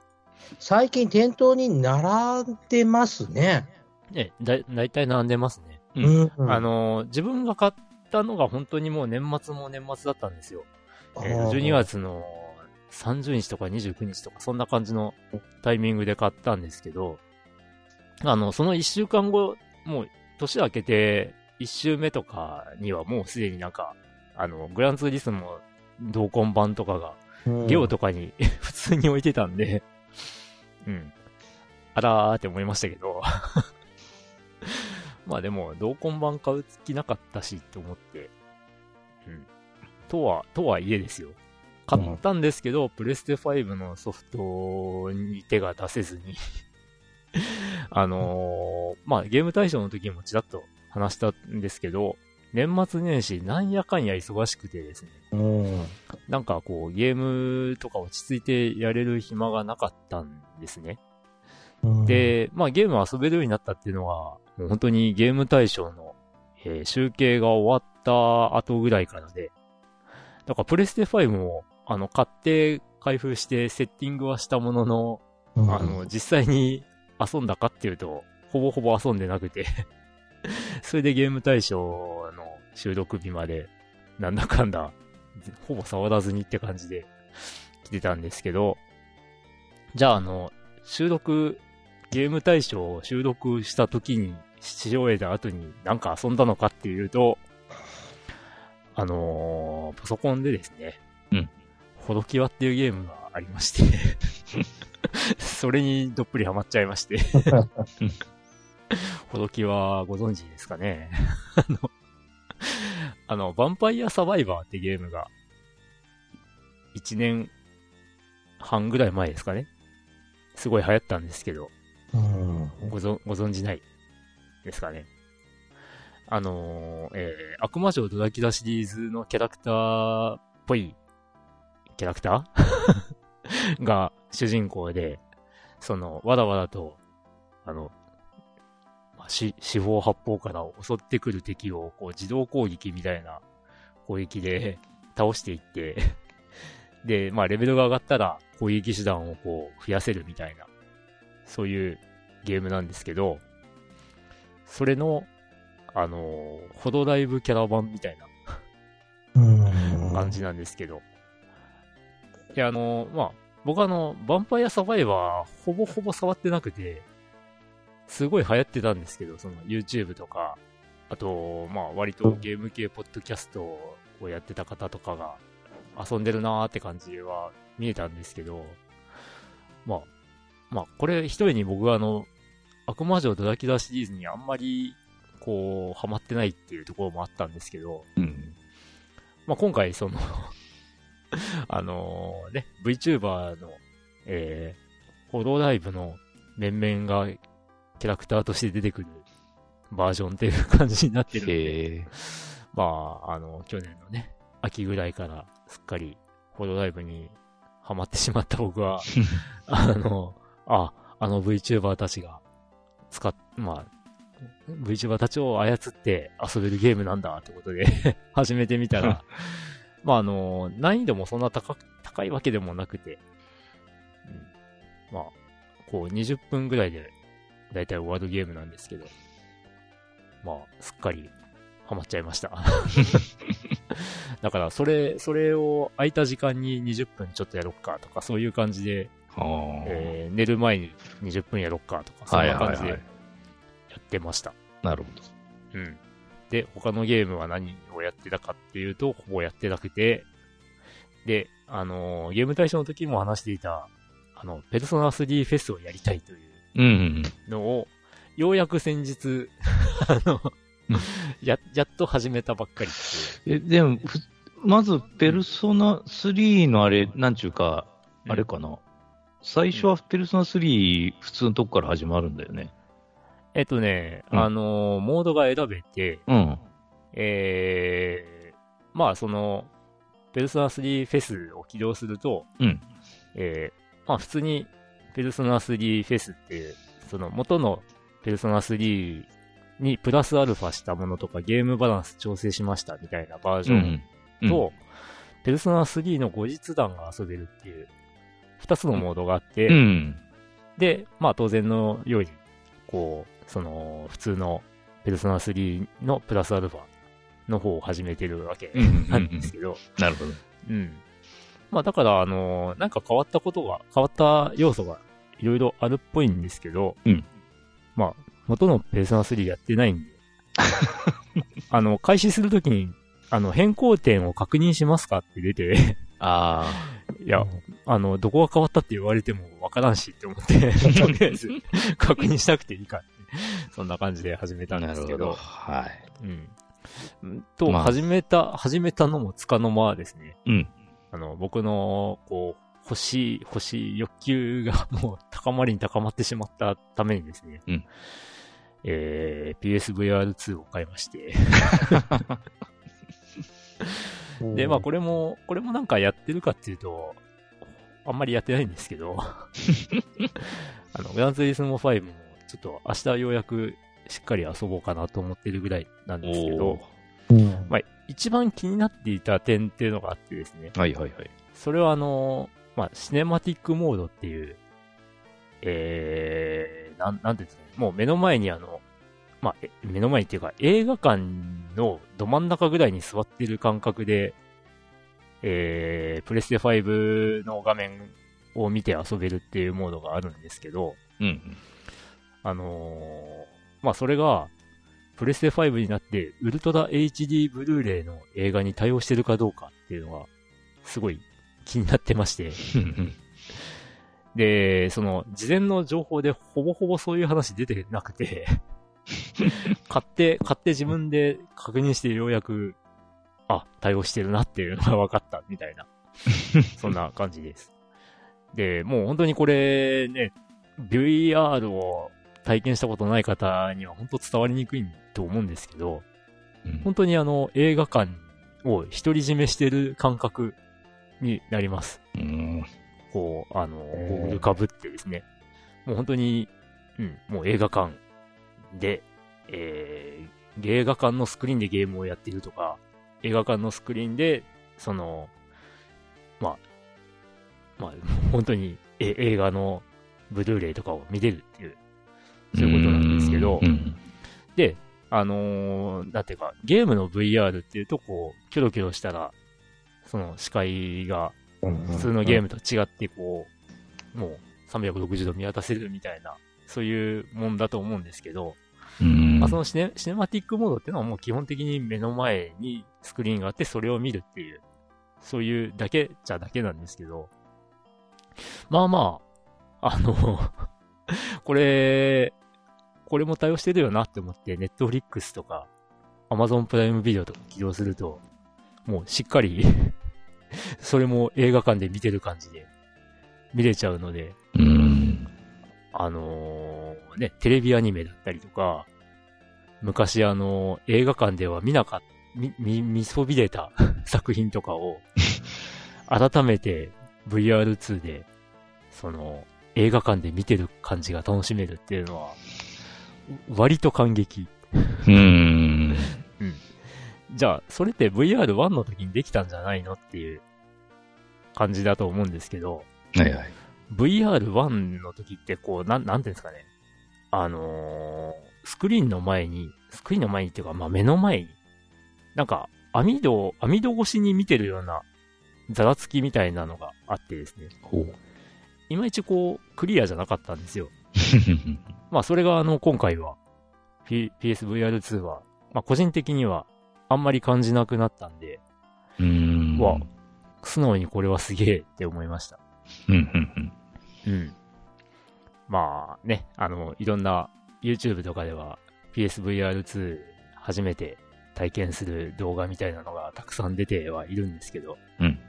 最近店頭に並んでますね。ね、だ、だいたい並んでますね。うんあ、の、自分が買ったのが本当にもう年末も年末だったんですよ。えー12月の30日とか29日とか、そんな感じのタイミングで買ったんですけど、あの、その1週間後、もう年明けて1週目とかにはもうすでになんか、あの、グランツーリスモ同梱版とかが、うんゲオとかに 普通に置いてたんで、うん。あらーって思いましたけど、まあでも、同梱版買う気なかったしって思って、うん。とは、とはいえですよ。買ったんですけど、プレステ5のソフトに手が出せずに あのーまあゲーム大賞の時もちらっと話したんですけど、年末年始なんやかんや忙しくてですね、うん。なんかこうゲームとか落ち着いてやれる暇がなかったんですね。うん、で、まあゲーム遊べるようになったっていうのは、もう本当にゲーム大賞の、えー集計が終わった後ぐらいからで、だからプレステ5も、あの、買って開封してセッティングはしたものの、うん、あの、実際に遊んだかっていうと、ほぼほぼ遊んでなくて、それでゲーム大賞の収録日まで、なんだかんだ、ほぼ触らずにって感じで来てたんですけど、じゃああの、収録、ゲーム大賞を収録した時に、し終えた後になんか遊んだのかっていうと、あのーパソコンでですね、うん。ほどきわっていうゲームがありまして、それにどっぷりハマっちゃいまして。ほどきはご存知ですかねあの、あの、ヴァンパイアサバイバーってゲームが、1年半ぐらい前ですかね。すごい流行ったんですけど、うん。ごぞご存知ないですかね。あのーえー悪魔城ドラキュラシリーズのキャラクターっぽいキャラクター？が主人公で、その、わらわらと、あの、まあ、し四方八方から襲ってくる敵をこう自動攻撃みたいな攻撃で 倒していって、で、まあレベルが上がったら攻撃手段をこう増やせるみたいな、そういうゲームなんですけど、それの、あのーホロライブキャラ版みたいなうん。感じなんですけど。で、あのーまあ、僕あの、ヴァンパイアサバイバー、ほぼほぼ触ってなくて、すごい流行ってたんですけど、その YouTube とか、あと、まあ、割とゲーム系ポッドキャストをやってた方とかが遊んでるなーって感じは見えたんですけど、まあ、まあ、これ一人に僕はあの、悪魔城ドラキュラシリーズにあんまり、こう、ハマってないっていうところもあったんですけど、うん。まあ、今回、その、あのね、VTuber の、えー、ホロライブの面々がキャラクターとして出てくるバージョンっていう感じになってるんで。まあ、あの、去年のね、秋ぐらいからすっかりホロライブにハマってしまった僕は、あの、あ、あの VTuber たちが使っ、まあ、VTuber たちを操って遊べるゲームなんだってことで 始めてみたら、まああの、難易度もそんな高く、高いわけでもなくて、うん、まあ、こう20分ぐらいでだいたい終わるゲームなんですけど、まあ、すっかりハマっちゃいました。だから、それ、それを空いた時間に20分ちょっとやろっかとか、そういう感じで、はあ。えー寝る前に20分やろっかとか、そんな感じでやってました。なるほど。うん。で、他のゲームは何をやってたかっていうと、ほぼやってなくて、で、あのーゲーム対象の時も話していた、あの、ペルソナ3フェスをやりたいというのを、ようやく先日、あのうん、や、やっと始めたばっかり。え、でも、ふまず、ペルソナ3のあれ、なんちゅうか、うんあれかな。最初はペルソナ3、普通のとこから始まるんだよね。えっとね、うんあのーモードが選べて、うん。えー、まあその、ペルソナ3フェスを起動すると、うんえー、まあ普通に、ペルソナ3フェスっていう、その元のペルソナ3にプラスアルファしたものとかゲームバランス調整しましたみたいなバージョンうん。と、ペルソナ3の後日談が遊べるっていう、二つのモードがあって、うん。で、まあ当然のように、こう、その、普通のペルソナ3のプラスアルファの方を始めてるわけうんなんですけど、なるほど。うん。まあだから、あの、なんか変わったことが、変わった要素がいろいろあるっぽいんですけど、うんまあ、元のペルソナ3やってないんで、あの、開始するときに、あの、変更点を確認しますかって出て、あいや、あの、どこが変わったって言われてもわからんしって思って、とりあえず確認しなくていいかって、そんな感じで始めたあ。んですけど、はい。うん。うんと、まあ始めた、始めたのもつかの間ですね。うん。あの、僕の、こう、欲しい、欲しい欲求がもう高まりに高まってしまったためにですね。うん。えー、PSVR2 を買いまして。で、まあこれも、これもなんかやってるかっていうと、あんまりやってないんですけど、あの、グランツーリスモ5も、ちょっと明日ようやくしっかり遊ぼうかなと思ってるぐらいなんですけど。お、うんまあ一番気になっていた点っていうのがあってですね、はいはいはい。それはあの、まあ、シネマティックモードっていう、えー、なん、なんていうんですかね、もう目の前にあの、まあ、え目の前にっていうか映画館のど真ん中ぐらいに座ってる感覚で、えー、プレステ5の画面を見て遊べるっていうモードがあるんですけど、うん。あのーまあ、それが、プレステ5になって、ウルトラ HD ブルーレイの映画に対応してるかどうかっていうのが、すごい気になってまして。で、その、事前の情報でほぼほぼそういう話出てなくて、買って、買って自分で確認してようやく、あ、対応してるなっていうのが分かったみたいな、そんな感じです。で、もう本当にこれね、VR を体験したことない方には本当伝わりにくいと思うんですけど、本当にあの映画館を独り占めしてる感覚になります。うん。こう、あの、ーゴーグルかぶってですね。もう本当に、うん、もう映画館で、えー、映画館のスクリーンでゲームをやっているとか、映画館のスクリーンで、その、まあ、まあ、本当にえ映画のブルーレイとかを見れるっていう、そういうことなんですけど、うん。で、あのーなんていうか、ゲームの VR っていうと、こう、キョロキョロしたら、その視界が普通のゲームと違って、こう、もう360度見渡せるみたいな、そういうもんだと思うんですけど、うん。まあ、そのシネシネマティックモードっていうのはもう基本的に目の前にスクリーンがあって、それを見るっていう、そういうだけじゃだけなんですけど、まあまあ、あの、これ、これも対応してるよなって思って、ネットフリックスとか、アマゾンプライムビデオとか起動すると、もうしっかり それも映画館で見てる感じで見れちゃうので、うん。あのーね、テレビアニメだったりとか、昔あのー映画館では見なかっ見、見、見そびれた 作品とかを、改めて VR2 で、その、映画館で見てる感じが楽しめるっていうのは、割と感激。うん。じゃあ、それって VR1 の時にできたんじゃないのっていう感じだと思うんですけど、はいはい。VR1 の時ってこう、なん、なんていうんですかね。あのースクリーンの前に、スクリーンの前にっていうか、まあ、目の前に、なんか、網戸、網戸越しに見てるような、ざらつきみたいなのがあってですね。ほう。いまいちこう、クリアじゃなかったんですよ。まあ、それがあの、今回は、P、PSVR2 は、まあ個人的にはあんまり感じなくなったんで、うーん。わ素直にこれはすげえって思いました。うん、うん、うん。まあね、あの、いろんな YouTube とかでは PSVR2 初めて体験する動画みたいなのがたくさん出てはいるんですけど、うん。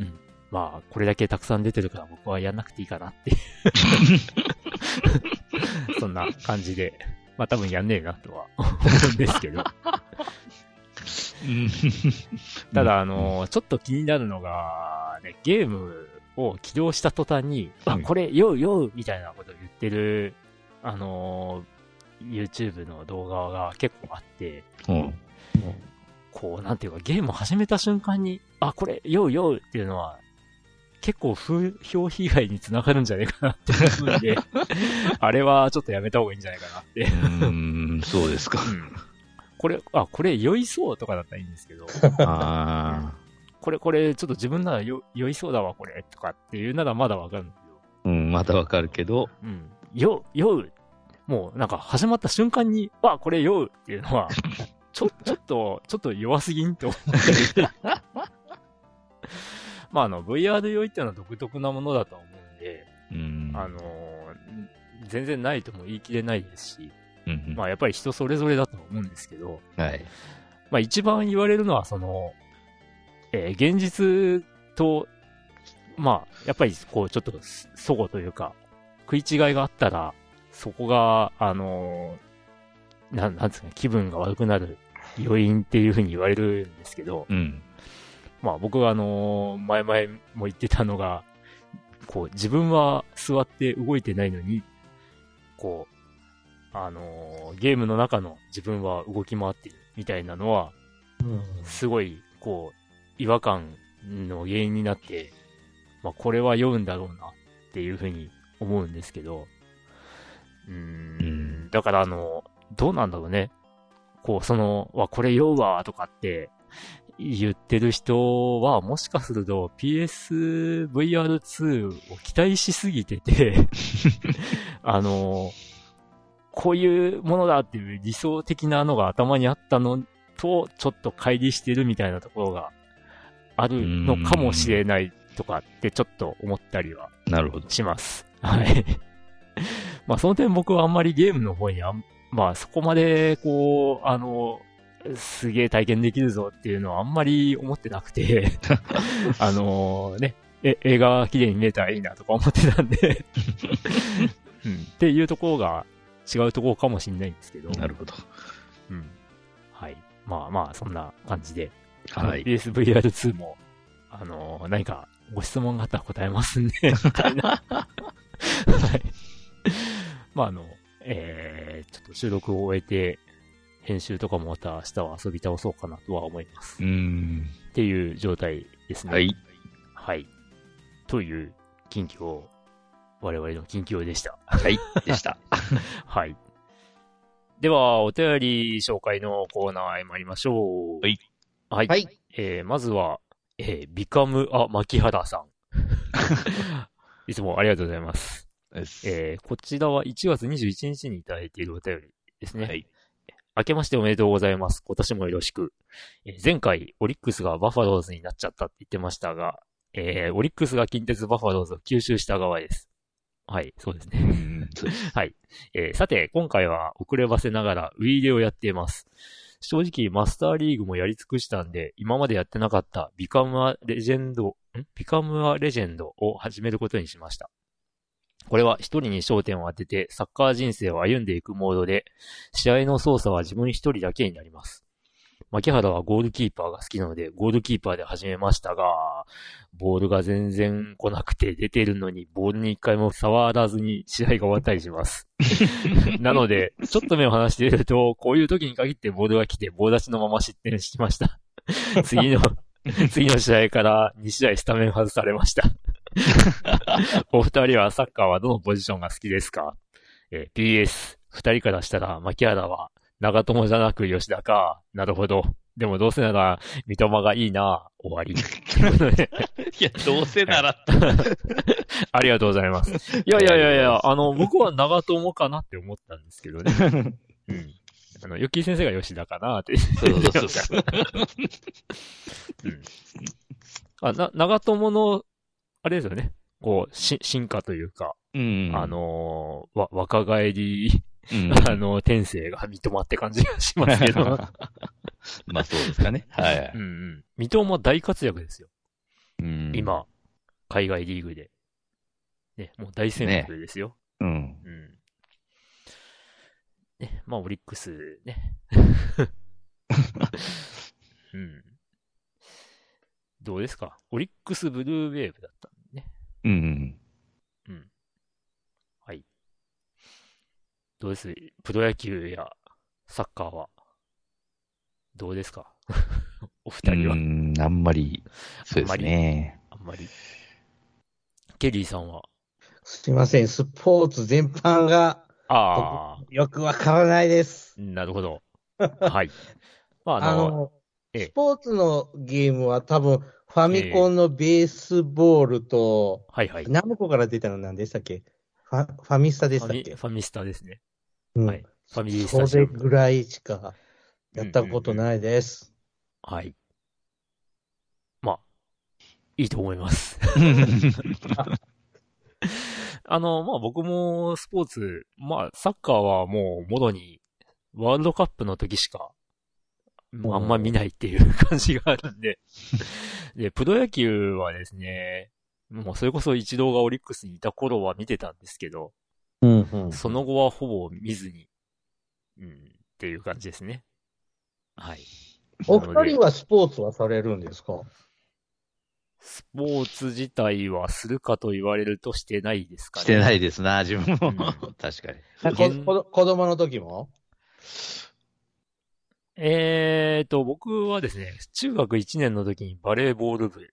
うん。まあ、これだけたくさん出てるから僕はやんなくていいかなって。そんな感じで。まあ多分やんねえなとは 思うんですけど。うん。ただ、あの、ちょっと気になるのが、ね、ゲームを起動した途端に、あ、うんこれ、ようようみたいなことを言ってる、あの、YouTube の動画が結構あって、うん。こう、なんていうか、ゲームを始めた瞬間に、あ、これ、ようようっていうのは、結構風評被害につながるんじゃないかなって思うんで、あれはちょっとやめた方がいいんじゃないかなって。うーん、そうですか。うんこれ、あ、これ酔いそうとかだったらいいんですけど、あ これ、これ、ちょっと自分ならよ酔いそうだわ、これ、とかっていうならまだわかるん。うん、またわかるけど、うん。酔う、酔う。もう、なんか始まった瞬間に、わ、これ酔うっていうのは、ちょ、ちょっと、ちょっと弱すぎんと思って。まあ、あの、VR 酔いっていうのは独特なものだと思うんで、うん。あのー全然ないとも言い切れないですし、うんうんまあ、やっぱり人それぞれだと思うんですけど、はい。まあ一番言われるのは、その、えー現実と、まあ、やっぱりこう、ちょっと、そごというか、食い違いがあったら、そこが、あのーなん、なんですかね、気分が悪くなる要因っていうふうに言われるんですけど、うん。まあ僕があのー前々も言ってたのが、こう、自分は座って動いてないのに、こう、あのーゲームの中の自分は動き回っているみたいなのは、すごい、こう、違和感の原因になって、まあ、これは酔うんだろうなっていうふうに思うんですけど、うーうんん、だからあの、どうなんだろうね。こう、その、わ、これ酔うわ、とかって言ってる人は、もしかすると PSVR2 を期待しすぎてて、あの、こういうものだっていう理想的なのが頭にあったのと、ちょっと乖離してるみたいなところがあるのかもしれないとかってちょっと思ったりはなるほど。します。はい。まあその点僕はあんまりゲームの方にあん、まあそこまでこう、あの、すげえ体験できるぞっていうのはあんまり思ってなくて、あのね、え、映画が綺麗に見えたらいいなとか思ってたんで、うん、っていうところが違うところかもしれないんですけど、なるほど。うん。はい。まあまあ、そんな感じで、はい。PSVR2 も、あのー何かご質問があったら答えますんで、みたいな。はい。まあ、あの、えー、ちょっと収録を終えて、編集とかもまた明日は遊び倒そうかなとは思います。うーん。っていう状態ですね。はい。はい。という近況、我々の近況でした。はい。でした。はい。では、お便り紹介のコーナーへ参りましょう。はい。はい。はい。えー、まずは、えー、ビカム、あ、牧原さん。いつもありがとうございます。ですえー、こちらは1月21日にいただいているお便りですね。はい。明けましておめでとうございます。今年もよろしく。えー前回、オリックスがバファローズになっちゃったって言ってましたが、えー、オリックスが近鉄バファローズを吸収した側です。はい、そうですね。はい。えーさて、今回は遅ればせながらウィーレをやっています。正直、マスターリーグもやり尽くしたんで、今までやってなかったビカムアレジェンド、ん？ビカムアレジェンドを始めることにしました。これは一人に焦点を当ててサッカー人生を歩んでいくモードで、試合の操作は自分一人だけになります。牧原はゴールキーパーが好きなので、ゴールキーパーで始めましたが、ボールが全然来なくて出てるのに、ボールに一回も触らずに試合が終わったりします。なので、ちょっと目を離していると、こういう時に限ってボールが来て、棒立ちのまま失点しました。次の、次の試合から2試合スタメン外されました。お二人はサッカーはどのポジションが好きですか？えー PS、二人からしたら、牧原は長友じゃなく吉田か？なるほど。でもどうせなら、三笘がいいな。終わり。といや、どうせなら。ありがとうございます。いやいやいやいや、あの、僕は長友かなって思ったんですけどね。うん。あの、ヨッキー先生が吉田かなって。そうそうそう。うん。あ、な、長友の、あれですよね。こう、し、進化というか、うん。あ、のーわ、若返り、うん、あの、天性が三笘って感じがしますけど。まあそうですかね。はい。うんうん。三笘も大活躍ですよ。うん、今、海外リーグで。ね、もう大戦力ですよ。うん。うん。ね、まあ、オリックスね。うん。どうですか？オリックスブルーウェーブだった。うん。うん。はい。どうです？プロ野球やサッカーは、どうですか？お二人は、うん、あんまり、そうですね。あんまり。ケリーさんは？すいません、スポーツ全般があよくわからないです。あ、なるほど。はい。まあ、あの、あの、ええスポーツのゲームは多分、ファミコンのベースボールと、はいはい。フナムコから出たの何でしたっけ？ファファミスタでしたっけ？ファミスタですね。うんはい。ファミリースそタジアム。れぐらいしかやったことないです。はい。まあ、いいと思います。あの、まあ僕もスポーツ、まあサッカーはもうもろにワールドカップの時しか、あんま見ないっていう感じがあるんで。で、プロ野球はですね、もうそれこそ一郎がオリックスにいた頃は見てたんですけど、うんうんその後はほぼ見ずに、うん、っていう感じですね。はい。お二人はスポーツはされるんですか？スポーツ自体はするかと言われるとしてないですかね。。してないいですな、自分も。うん 確かに。子供の時も？えーと、僕はですね、中学1年の時にバレーボール部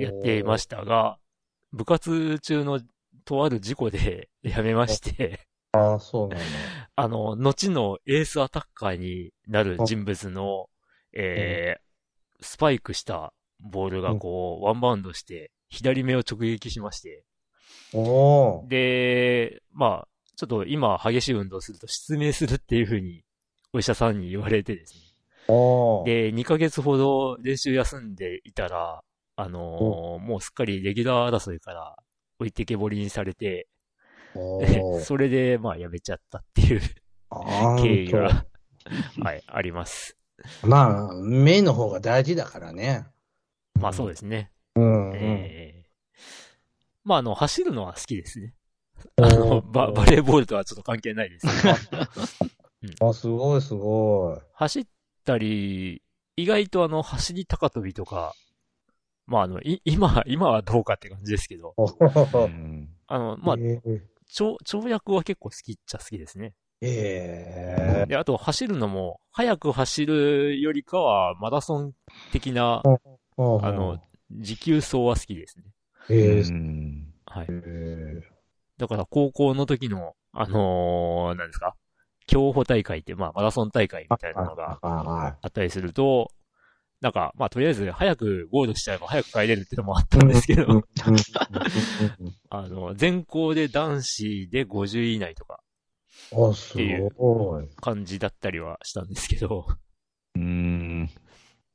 やっていましたが、部活中のとある事故で 辞めまして、た。ああ、そうなんだ。あの、後のエースアタッカーになる人物の、えー、スパイクしたボールがこう、ワンバウンドして、左目を直撃しまして、で、まあ、ちょっと今激しい運動をすると失明するっていうふうに、お医者さんに言われてですね。で、2ヶ月ほど練習休んでいたら、あのーもうすっかりレギュラー争いから置いてけぼりにされて、それで、まあ、辞めちゃったっていう 経緯が、はい、あります。まあ、目の方が大事だからね。まあ、そうですね。うん、うん。ええまあ、あの、走るのは好きですね。あの、ババレーボールとはちょっと関係ないですけど。あ、すごいすごい。走ったり、意外とあの、走り高跳びとか、まああの、い、今、今はどうかって感じですけど、おうんあの、まあ、えー。跳、跳躍は結構好きっちゃ好きですね。えで、あと走るのも、速く走るよりかは、マラソン的な、ー、あの、持久走は好きですね。えー。うん。はい。え。ー。だから高校の時の、あのー、何ですか？競歩大会って、まあマラソン大会みたいなのがあはあったりすると、なんか、まあとりあえず早くゴールしちゃえば早く帰れるっていうのもあったんですけど、うんあの、全校で男子で50位以内とかあ、すごい。感じだったりはしたんですけど、うん。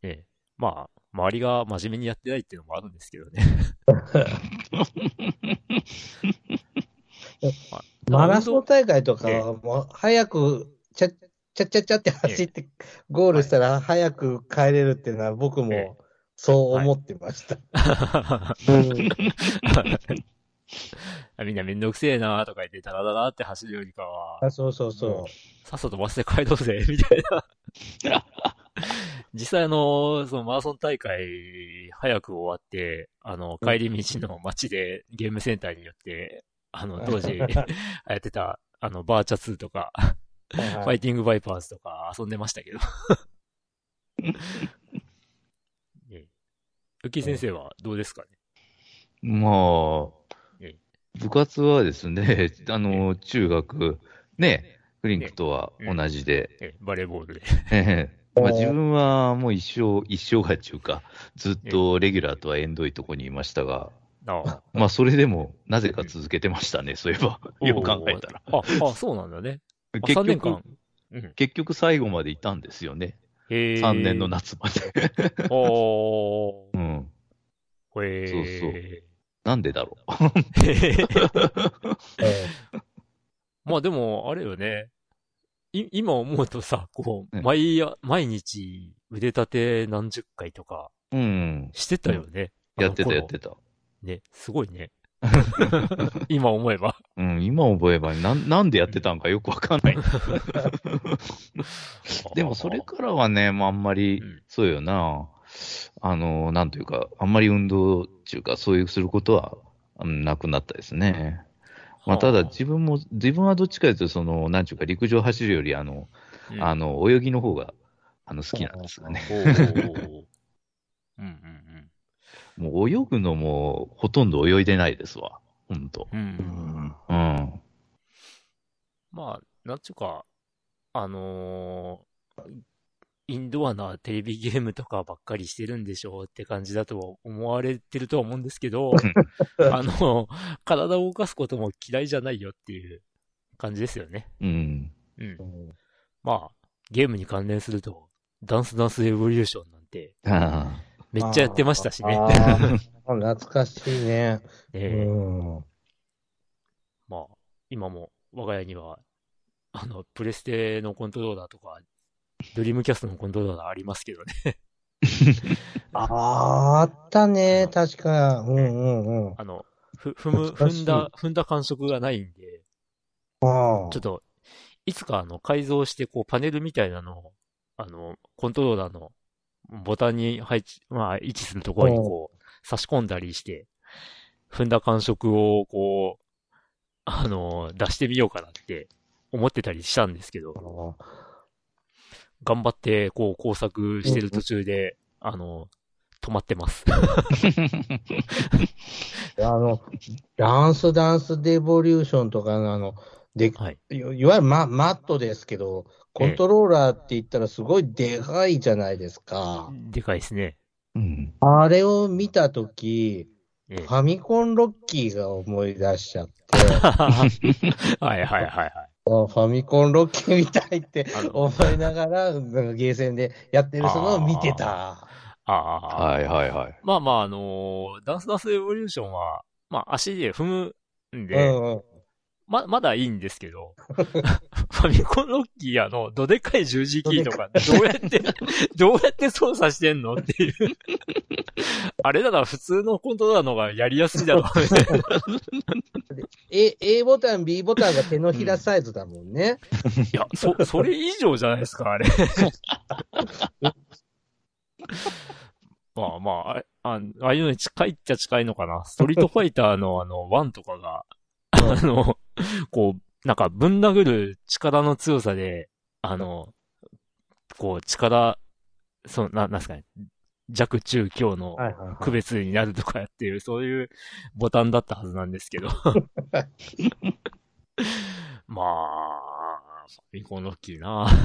ええ、まあ、周りが真面目にやってないっていうのもあるんですけどね。まあマラソン大会とかええ。はもう早く、ちゃ、ちゃちゃちゃって走って、ゴールしたら早く帰れるっていうのは僕ええ。もそう思ってました。うん。みんなめんどくせえなとか言ってダラダラって走るよりかは、あそうそうそさっさとバスで帰ろうぜ、みたいな。実際あの、そのマラソン大会早く終わって、あの、帰り道の街でゲームセンターによって、あの、当時 流行ってた、あの、バーチャ2とか、う。はいフはい。ァイティングバイパーズとか遊んでましたけど。ねウッキー先生はどうですかね？まあええ、部活はですね、あの、中学、ね、クリンクとは同じで、えバレーボールで。ええ。まあ、自分はもう一生、一生がうか、ずっとレギュラーとは縁遠いとこにいましたが、あ まあ、それでも、なぜか続けてましたね、そういえば。よく考えたら。あ、あ、そうなんだね。あ結3年局間、。うん。結局最後までいたんですよね。へー3年の。夏まで。おー。うん。へー。そうそうなんでだろう。まあでも、あれよね。い、今思うとさ、こう、うん毎夜、毎日腕立て何十回とかうん。してたよね。やってたやってた。ね、すごいね。今思えば。うん、今思えばなん、なんでやってたんかよくわかんない。でもそれからはね、まあ、あんまりうん、そうよな。あの、なんというか、あんまり運動っていうか、そういうすることは、うんなくなったですね。まあ、ただ自分も、自分はどっちかというと、その、なんていうか、陸上走るより、あの、うんあの、泳ぎの方が、あの、好きなんですよね。うんうんもう泳ぐのも、ほとんど泳いでないですわ。ほんと。うん。うん。うん。まあ、なんちゅうか、あのーインドアなテレビゲームとかばっかりしてるんでしょうって感じだと思われてるとは思うんですけど、あの、体を動かすことも嫌いじゃないよっていう感じですよね。うん。うん。うんまあ、ゲームに関連すると、ダンスダンスエボリューションなんてあめっちゃやってましたしね。懐かしいね。ええうん。まあ、今も我が家には、あの、プレステのコントローラーとか、ドリームキャストのコントローラーありますけどね。ああ、あったね、確か。うんうんうん。あの、ふ、踏む、踏んだ、踏んだ感触がないんで、あちょっと、いつかあの、改造して、こう、パネルみたいなのを、あの、コントローラーのボタンに配置、まあ、位置するところにこう、差し込んだりして、踏んだ感触を、こう、あの、出してみようかなって思ってたりしたんですけど、あ。頑張って、こう、工作してる途中で、あの、止まってます。あの、ダンスダンスデボリューションとかのあの、で、はい。いいわゆるママットですけど、コントローラーって言ったらすごいでかいじゃないですか。でかいですね。うん。あれを見たとき、ええファミコンロッキーが思い出しちゃって、はいはいはいはい。あファミコンロッキーみたいってあの思いながら、なんかゲーセンでやってるそのを見てた。ああ。はいはいはい。まあまあ、あのーダンスダンスエボリューションは、まあ足で踏むんうで、んうん。ま、まだいいんですけど、ファミコンロッキーあの、どでかい十字キーとか、どうやって、どうやって操作してんのっていう。あれだから普通のコントローラーの方がやりやすいだろうね。A, A ボタン、B ボタンが手のひらサイズだもんね。いや、そ、それ以上じゃないですか、あれ。まあまあ、ああああいうのに近いっちゃ近いのかな。ストリートファイターのあの、1とかが、あの、こう、なんかぶん殴る力の強さで、あの、こう、力、そう、な、なんすかね、弱中強の区別になるとかっていう、そういうボタンだったはずなんですけど。まあ、ファミコンロッキーな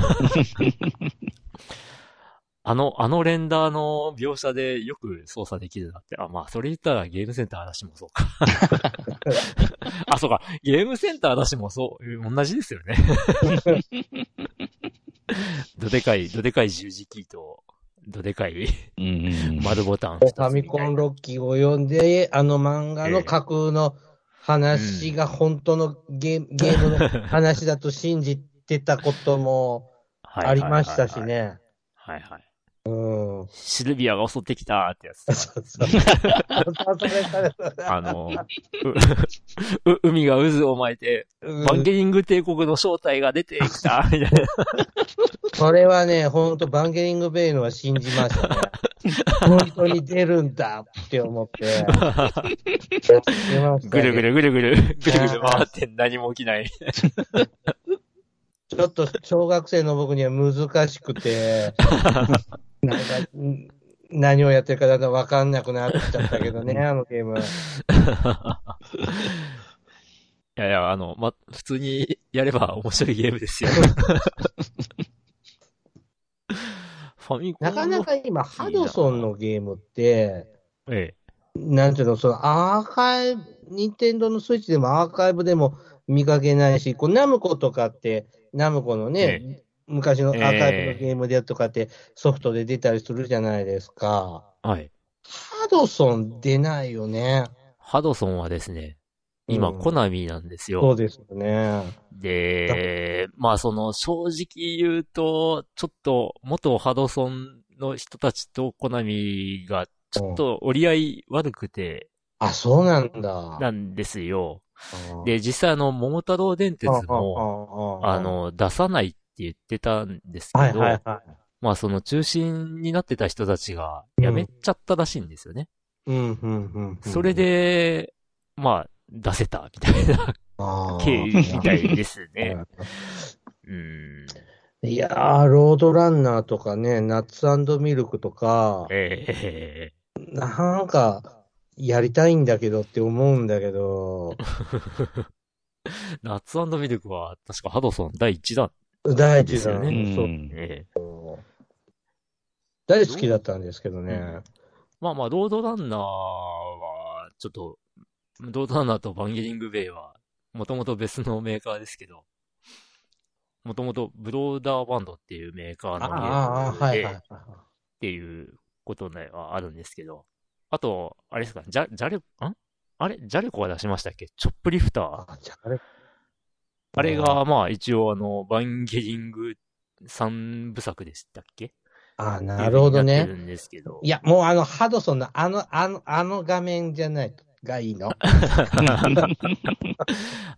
あの、あのレンダーの描写でよく操作できるなって。あ、まあ、それ言ったらゲームセンター嵐もそうか。あ、そうか。ゲームセンター嵐もそう、同じですよね。どでかい、どでかい十字キーと、どでかいうん。丸ボタンフ。ァミコンロッキーを読んで、あの漫画の架空の話が本当のゲー ゲームの話だと信じてたこともはいありましたしはいはいはい。ね。はいはい。うん。シルビアが襲ってきたってやつ。あの、海が渦を巻いて、うんバンゲリング帝国の正体が出てきた、みたいな。それはね、本当バンゲリングベイのは信じましたね。本当に出るんだって思って。ぐるぐねるぐるぐる、ぐるぐる回って何も起きない。ちょっと小学生の僕には難しくて、なんか、ん何をやってるかだんだんわかんなくなっちゃったけどね、あのゲーム。いやいや、あの、ま、普通にやれば面白いゲームですよ。ファミコンのなかなか今、ハドソンのゲームって、えなんていうの、そのアーカイブ、ニンテンドーのスイッチでもアーカイブでも見かけないし、こうナムコとかって、ナムコのね、昔のアーカイブのゲームでとかってソフトで出たりするじゃないですか。はい。ハドソン出ないよね。ハドソンはですね、今、うんコナミなんですよ。そうですよね。で、まあその正直言うと、ちょっと元ハドソンの人たちとコナミがちょっと折り合い悪くてあ、そうなんだ。なんですよ。で、実際あの、桃太郎電鉄も、ああ、の、出さないって言ってたんですはいけど、はいはい。まあその中心になってた人たちがうん辞めちゃったらしいんですよね。うん、うん、うん。それ、で、まあ、出せたみたいな経緯みたいですね。うん。いやー、ロードランナーとかね、ナッツミルクとか、ええなんか、やりたいんだけどって思うんだけど、ナッツミルクは確かハドソン第一弾。第一弾、ですよね。うん。そう。ええ。大好きだったんですけどね。まあまあ、ロードランナーは、ちょっと、ロードランナーとバンゲリングベイは、もともと別のメーカーですけど、もともとブローダーバンドっていうメーカーのゲああ、はいはいームで、っていうことねはあるんですけど、あと、あれですか、ジャ、ジャレ、ん？あれ？ジャレコが出しましたっけ？チョップリフター。あ、じゃああれ。が、まあ一応あの、バンゲリング三部作でしたっけ？あ、なるほどねいう風になって。るんですけど。いや、もうあの、ハドソンのあの、あの、あの画面じゃないがいいの？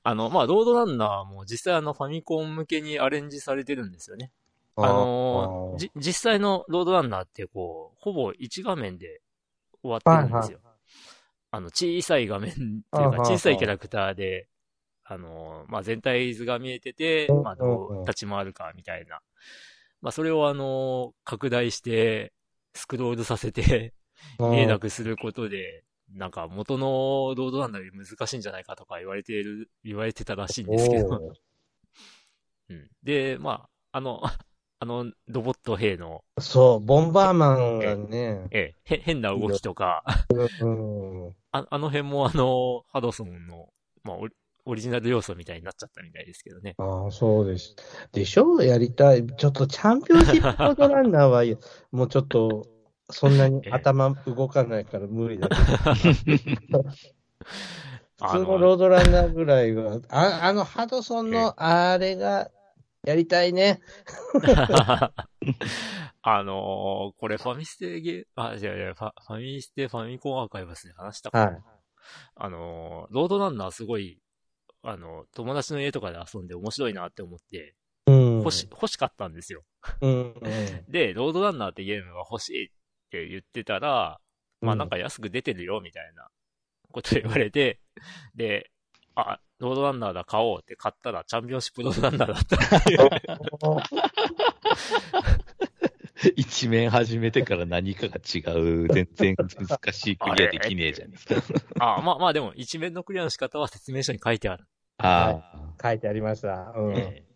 あの、まあ、ロードランナーも実際あの、ファミコン向けにアレンジされてるんですよね。あのーじ、実際のロードランナーってこう、ほぼ1画面で終わってるんですよ。あの、小さい画面っていうか、小さいキャラクターで、あのーまあ、全体図が見えてて、まあ、どう立ち回るかみたいな。まあ、それをあのー拡大して、スクロールさせて、見えなくすることで、なんか元のロードランナーより難しいんじゃないかとか言われている、言われてたらしいんですけど。うん。で、まあ、あの、あの、ロボット兵の、そう、ボンバーマンがね、ええ、へ変な動きとか、うん、ああの辺もあの、ハドソンの、まあオリ、ジナル要素みたいになっちゃったみたいですけどね。ああ、そうです。でしょ？やりたい。ちょっとチャンピオンシップロードランナーは、もうちょっと、そんなに頭動かないから無理だ。普通のロードランナーぐらいは、ああのハドソンのあれがやりたいね。あのーこれファミステゲー、あ、違う違う、ファファミステファミコンアーカイブスで話したかな。はい。あのーロードランナーすごい、あの、友達の家とかで遊んで面白いなって思って、うん。欲し、欲しかったんですよ。で、ロードランナーってゲームが欲しいって言ってたら、まあなんか安く出てるよみたいなこと言われて、で、あ、ロードランナーだ買おうって買ったらチャンピオンシップロードランナーだったっていう。一面始めてから何かが違う、全然難しいクリアできねえじゃん。あまあまあでも一面のクリアの仕方は説明書に書いてある。あ書いてありました。うん。ええ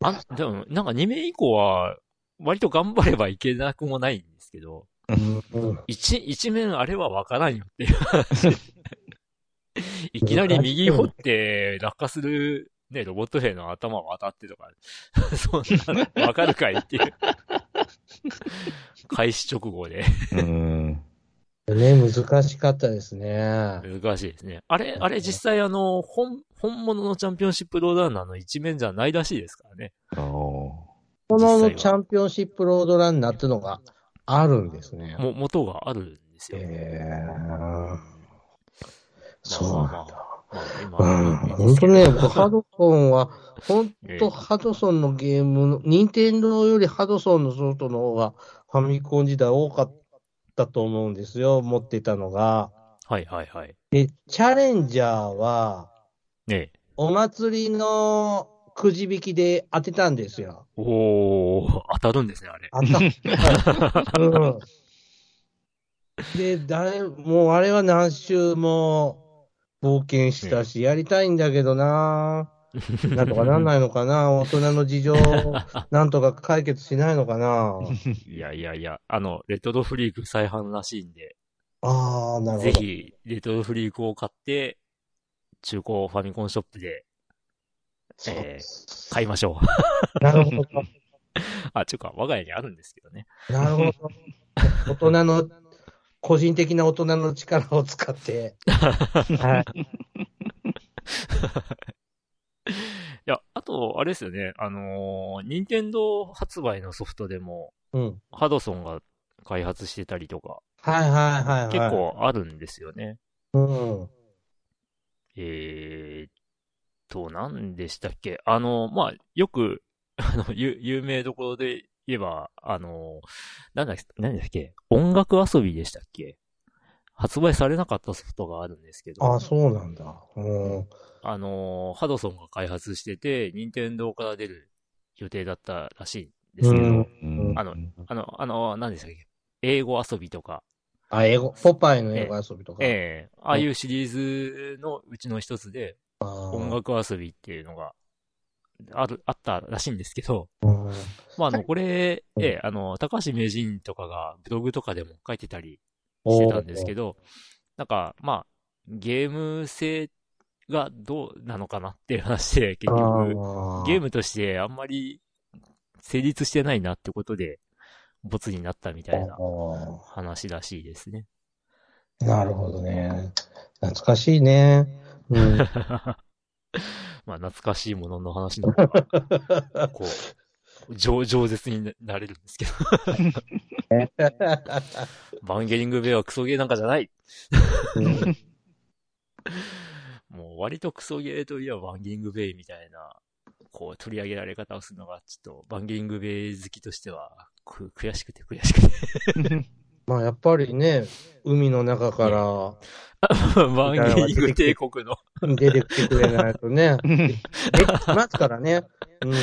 あ、でもなんか2面以降は割と頑張ればいけなくもないんですけど、うん一、一面あれはわからんよっていう話。いきなり右掘って落下する、ね、ロボット兵の頭を当たってとか、そんなのわかるかいっていう。開始直後であ。うん。ね、難しかったですね。難しいですね。あれ、あれ実際あの、本、本物のチャンピオンシップローダーナーの一面じゃないらしいですからね。おこのチャンピオンシップロードランナーっていうのがあるんですね。も、元があるんですよ。えー、そうまあなんだ。本当ね、僕ハドソンは、本ええ当ハドソンのゲームの、任天堂よりハドソンのソフトの方がファミコン時代多かったと思うんですよ、持ってたのが。はいはいはい。で、チャレンジャーは、ねえ。お祭りのくじ引きで当てたんですよ。おー、当たるんですね、あれ。当たった。うん。で、誰、もうあれは何周も冒険したし、やりたいんだけどななんとかなんないのかな？大人の事情、なんとか解決しないのかな？いやいやいや、あの、レトロフリーク再販らしいんで、ああ、なるほど。ぜひ、レトロフリークを買って、中古ファミコンショップで、えー買いましょう。なるほど。あ、ちゅうか、我が家にあるんですけどね。なるほど。大人の、個人的な大人の力を使って。はい。いや、あと、あれですよね、あのー、任天堂発売のソフトでも、うん。ハドソンが開発してたりとか、はいはいはいはい。結。構あるんですよね。うん。えーっと、何でしたっけ？あの、まあ、よく、あの、有有名どころで言えば、あの、なんだっけ、何だっけ？音楽遊びでしたっけ？発売されなかったソフトがあるんですけど、あ、そうなんだ。うん。あの、ハドソンが開発してて、任天堂から出る予定だったらしいんですけど、あのあの、あの、何でしたっけ？英語遊びとか、あ、英語、ポパイの英語遊びとか？ええ。ああいうシリーズのうちの一つで、音楽遊びっていうのが、ある、あったらしいんですけど、うん。まあ、あの、これ、うんええあの、高橋名人とかがブログとかでも書いてたりしてたんですけど、なんか、まあ、ゲーム性がどうなのかなっていう話で、結局、ゲームとしてあんまり成立してないなってことで、ボツになったみたいなあ話らしいですね。ーなるほどね。懐かしいね。うん。まあ、懐かしいものの話の方が、こう、上、饒舌になれるんですけど。バンゲリングベイはクソゲーなんかじゃないもう割とクソゲーといえばバンゲリングベイみたいな、こう取り上げられ方をするのが、ちょっとバンゲリングベイ好きとしては、く悔しくて悔しくて。まあやっぱりね、海の中から バンゲリング帝国の出てきてくれないとね。出てきますからね。うん。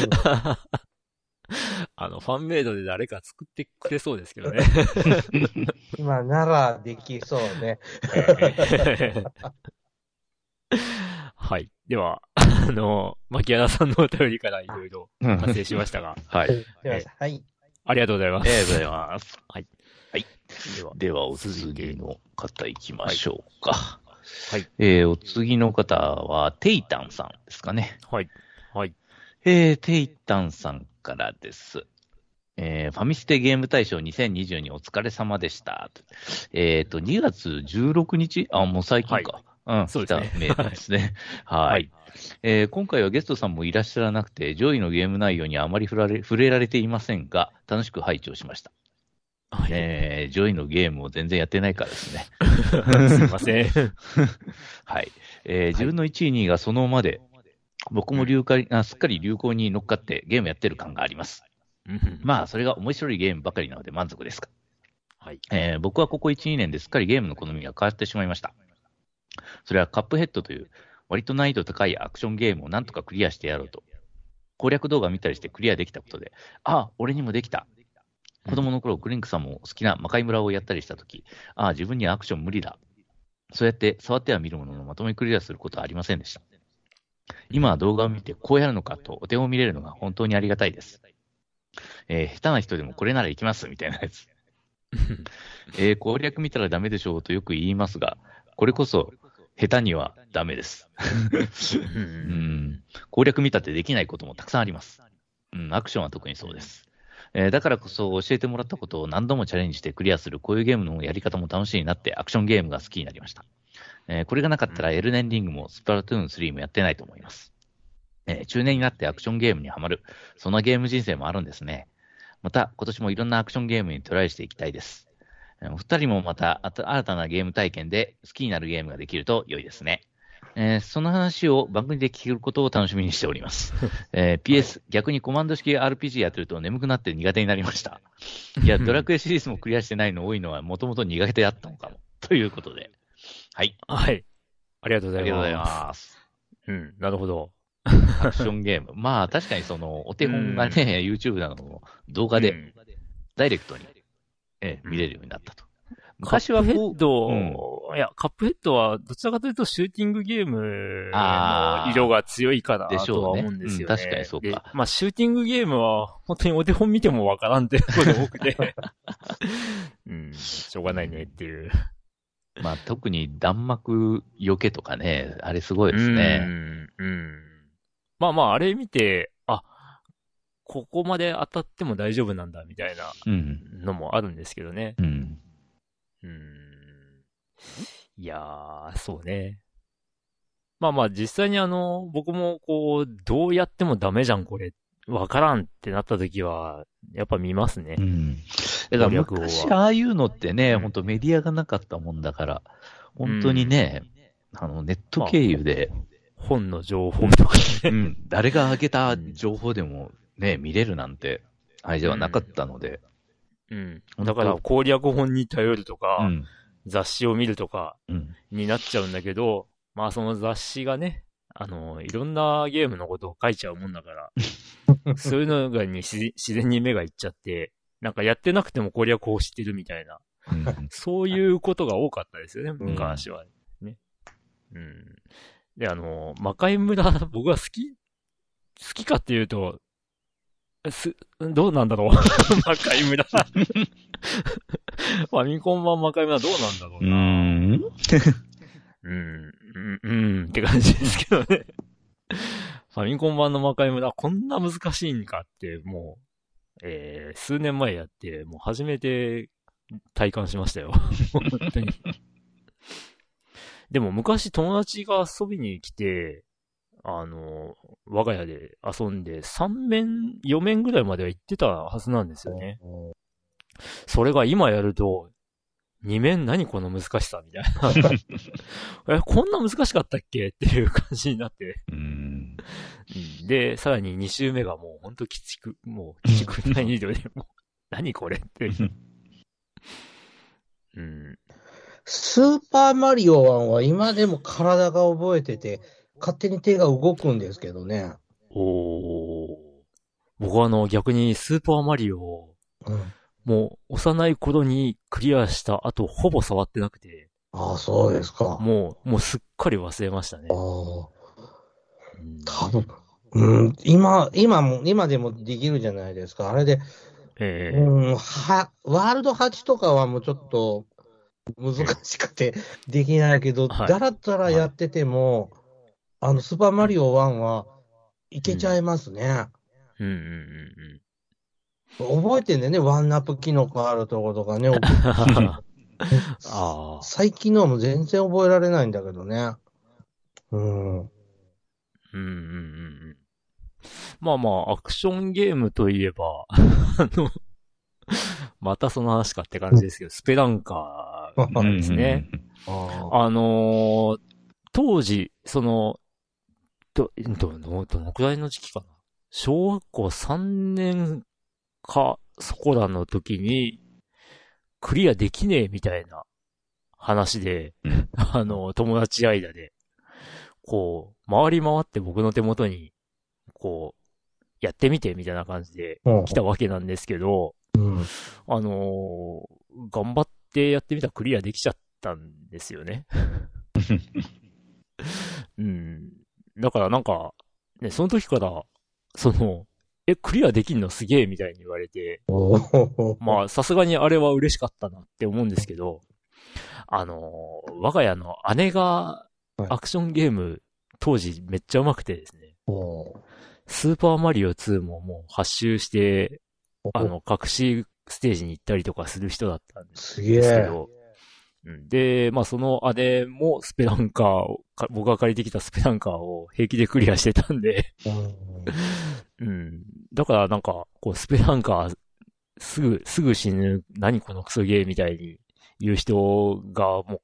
あの、ファンメイドで誰か作ってくれそうですけどね。今ならできそうね。はい。では、あの、牧原さんのお便りからいろいろ発生しましたが、はい。でははい。ありがとうございます。ありがとうございます。では、では、お次の方行きましょうか。はい。えー、お次の方は、テイタンさんですかね。はい。はい。えー、テイタンさんからです。えー、ファミステゲーム大賞2022お疲れ様でした。えっ、と、2月16日あ、もう最近か。うん、そうですね来たメールですね。はい。はいえー今回はゲストさんもいらっしゃらなくて、上位のゲーム内容にあまり触られ触れられていませんが、楽しく拝聴しました。はい。えー、上位のゲームを全然やってないからですね。すいません。はい。えー自分の1位、2位がそのままで、僕も流行あすっかり流行に乗っかってゲームやってる感があります。まあ、それが面白いゲームばかりなので満足ですが。はい。えー僕はここ1、2年ですっかりゲームの好みが変わってしまいました。それはカップヘッドという割と難易度高いアクションゲームをなんとかクリアしてやろうと。攻略動画見たりしてクリアできたことで、ああ、俺にもできた。子供の頃、クリンクさんも好きな魔界村をやったりしたとき、ああ、自分にはアクション無理だ。そうやって触っては見るもののまとめクリアすることはありませんでした。今は動画を見てこうやるのかとお手を見れるのが本当にありがたいです。えー下手な人でもこれならいきますみたいなやつ。えー攻略見たらダメでしょうとよく言いますが、これこそ下手にはダメです。ううんん、攻略見たってできないこともたくさんあります。うん、アクションは特にそうです。えーだからこそ教えてもらったことを何度もチャレンジしてクリアするこういうゲームのやり方も楽しいなってアクションゲームが好きになりました。えーこれがなかったらエルネンリングもスプラトゥーン3もやってないと思います。えー中年になってアクションゲームにはまる、そんなゲーム人生もあるんですね。また今年もいろんなアクションゲームにトライしていきたいです。えーお二人もまた新たなゲーム体験で好きになるゲームができると良いですね。えーその話を番組で聞けることを楽しみにしております。えー PS、逆にコマンド式 RPG やってると眠くなって苦手になりました。いや、ドラクエシリーズもクリアしてないの多いのはもともと苦手だったのかも。ということで。はい。はい。ありがとうございありがとうございます。ます。うん、なるほど。アクションゲーム。まあ、確かにその、お手本がね、YouTube などの動画でうんダイレクトに、えーうん見れるようになったと。カップヘッド、うんいや、カップヘッドはどちらかというとシューティングゲームの色が強いかなでしょうねとは思うんですよね。うん確かにそうかでまあ、シューティングゲームは本当にお手本見てもわからんってことが多くて。うん、しょうがないねっていう。まあ、特に弾幕よけとかね、あれすごいですね。うん。うん。まあまあ、あれ見て、あ、ここまで当たっても大丈夫なんだ、みたいなうん。のもあるんですけどね。うん。うーん。いやー、そうね。まあまあ、実際にあの、僕もこう、どうやってもダメじゃん、これ。わからんってなった時は、やっぱ見ますねう。ん。だから昔、ああいうのってね、うん本当メディアがなかったもんだから、本当にね、あの、ネット経由で、本の情報とかね。うん、誰が上げた情報でもね、見れるなんて、あれではなかったので、うん。だから攻略本に頼るとか、うん。雑誌を見るとかうん。になっちゃうんだけど、まあその雑誌がね、あの、いろんなゲームのことを書いちゃうもんだから、そういうのがに自自然に目がいっちゃって、なんかやってなくても攻略法知ってるみたいな、うんそういうことが多かったですよね、昔は。ね。うん。で、あの、魔界村、僕は好き、好きかっていうと、す、どうなんだろう？魔界村。ファミコン版魔界村どうなんだろううな。ん。うん、うん、うんって感じですけどね。ファミコン版の魔界村、こんな難しいんかって、もう、えー、数年前やって、もう初めて体感しましたよ。本当に。でも昔友達が遊びに来て、あの、我が家で遊んで、3面、4面ぐらいまでは行ってたはずなんですよね。それが今やると、二面何この難しさみたいな。え、こんな難しかったっけっていう感じになって。で、さらに二周目がもうほんときつく、もう、鬼畜難易度で、もう、何これって。うん。スーパーマリオ1は今でも体が覚えてて、勝手に手が動くんですけどね。おー。僕はあの、逆にスーパーマリオを、うん、もう、幼い頃にクリアした後、ほぼ触ってなくて、ああ、そうですか。もう、もうすっかり忘れましたねあ。あ、うん多分、うん、今、今も、今でもできるじゃないですか。あれで、ええうん、は、ワールド8とかはもうちょっと難しくてできないけど、はいだらだらやってても、あの、スーパーマリオ1はいけちゃいますね。うんうんうん覚えてんだよね、ワンナップ機能があるところとかね。うん。ああ。最近のはもう全然覚えられないんだけどね。うん。うんうんうんうん。まあまあ、アクションゲームといえば、あの、またその話かって感じですけど、スペランカーですね。ああのー当時、その、ど、ど、どどのくらいの時期かな小学校3年か、そこらの時に、クリアできねえみたいな話で、うん あの、友達間で、こう、回り回って僕の手元に、こう、やってみてみたいな感じでうん来たわけなんですけど、うん。あのー頑張ってやってみたらクリアできちゃったんですよね。うん。だからなんか、ね、その時から、その、え、クリアできんのすげえみたいに言われて、まあ、さすがにあれは嬉しかったなって思うんですけど、あのー我が家の姉がはい。アクションゲーム当時めっちゃ上手くてですね、スーパーマリオ2ももう発周して、あの、隠しステージに行ったりとかする人だったんですすげえ。ですけど、うんで、まあその姉もスペランカーを、か僕が借りてきたスペランカーを平気でクリアしてたんで、うんうん。だからなんか、こうスペランカー、すぐ、すぐ死ぬ、何このクソゲーみたいに言う人がも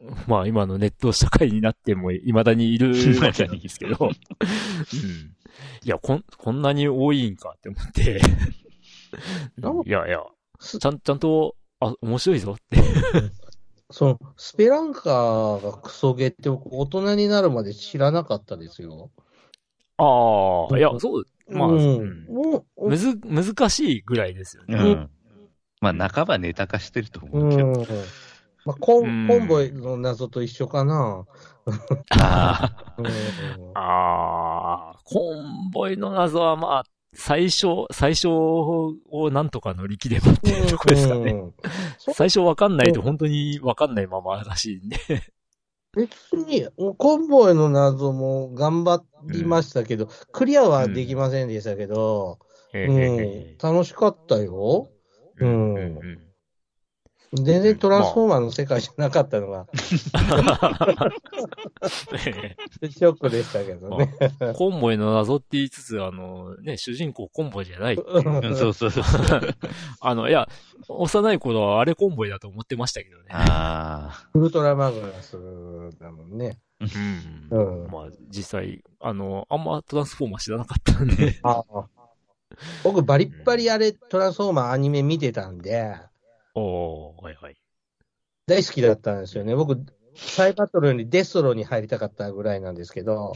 う、まあ今のネット社会になっても未だにいるわけなんですけど、うん。いや、こん、こんなに多いんかって思って、いやいや、すちゃん、ちゃんと、あ、面白いぞって。その、スペランカーがクソゲーって僕大人になるまで知らなかったですよ。ああ、いや、そう、まあ、ううんむず、難しいぐらいですよね。うん。まあ、半ばネタ化してると思ううけど。ん。まあ、コうんン、コンボイの謎と一緒かな。あうん。ああ、コンボイの謎はまあ、最初、最初をなんとか乗り切ればっていうとこですかね。うん。そ最初わかんないと本当にわかんないままらしいんで。別に、コンボイの謎も頑張りましたけど、クリアはできませんでしたけど、えうんえ楽しかったよ。ううんんうん全然トランスフォーマーの世界じゃなかったのが、えショックでしたけどね。えコンボイの謎って言いつつ、あの、ね、主人公コンボイじゃない。うんそうそうそう。あの、いや、幼い頃はあれコンボイだと思ってましたけどね。あウルトラマグナスだもんね。うんうんまあ、実際、あの、あんまトランスフォーマー知らなかったんで。ああ僕、バリッバリあれ、トランスフォーマーアニメ見てたんで、おー、はいはい。大好きだったんですよね。僕、サイバトルよりデストロに入りたかったぐらいなんですけど、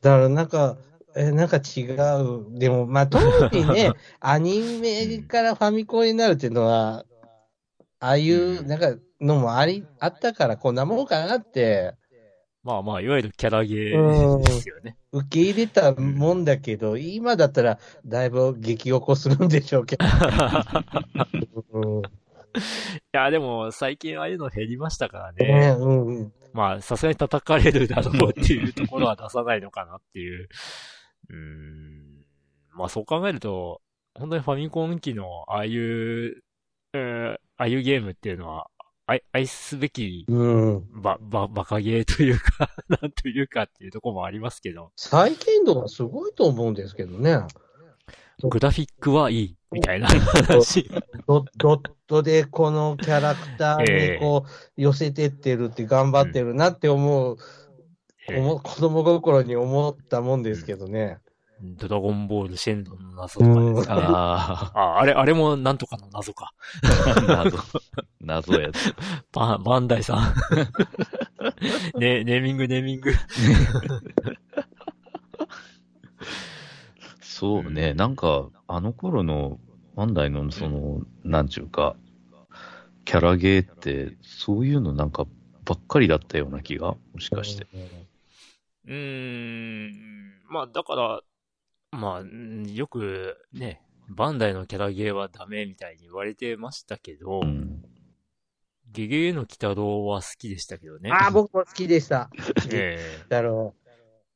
だからなんか、え、なんか違う。でも、まあ、当時ね、アニメからファミコンになるっていうのは、ああいう、うんなんか、のもあり、あったから、こんなもんかなって、まあまあ、いわゆるキャラゲーですよね。受け入れたもんだけど、今だったら、だいぶ激おこするんでしょうけど。う んいや、でも、最近ああいうの減りましたからねね。うんうんまあ、さすがに叩かれるだろうっていうところは出さないのかなっていう。う。まあ、そう考えると、本当にファミコン機の、ああいう、えーああいうゲームっていうのは、愛愛すべき、うん。ば、ば、バカゲーというか、なんというかっていうところもありますけど、再現度がすごいと思うんですけどね。グラフィックはいい、みたいな話。ドドットでこのキャラクタえーえにこう寄せてってるって頑張ってるなって思う、えー子供心に思ったもんですけどね。ドラゴンボール、シェンロンの謎とかですあ。ね。あ あ、あれ、あれもなんとかの謎か。あ。謎。謎やつ。バン、バンダイさん。ね、ネーミング、ネーミング。そうね、なんか、あの頃のバンダイのその、なんちゅうか、キャラゲーって、そういうのなんかばっかりだったような気が、もしかして。うーん。まあ、だから、まあ、うんよくね、バンダイのキャラゲーはダメみたいに言われてましたけど、うん。ゲゲゲの鬼太郎は好きでしたけどね。ああ、僕も好きでした。ええだろう。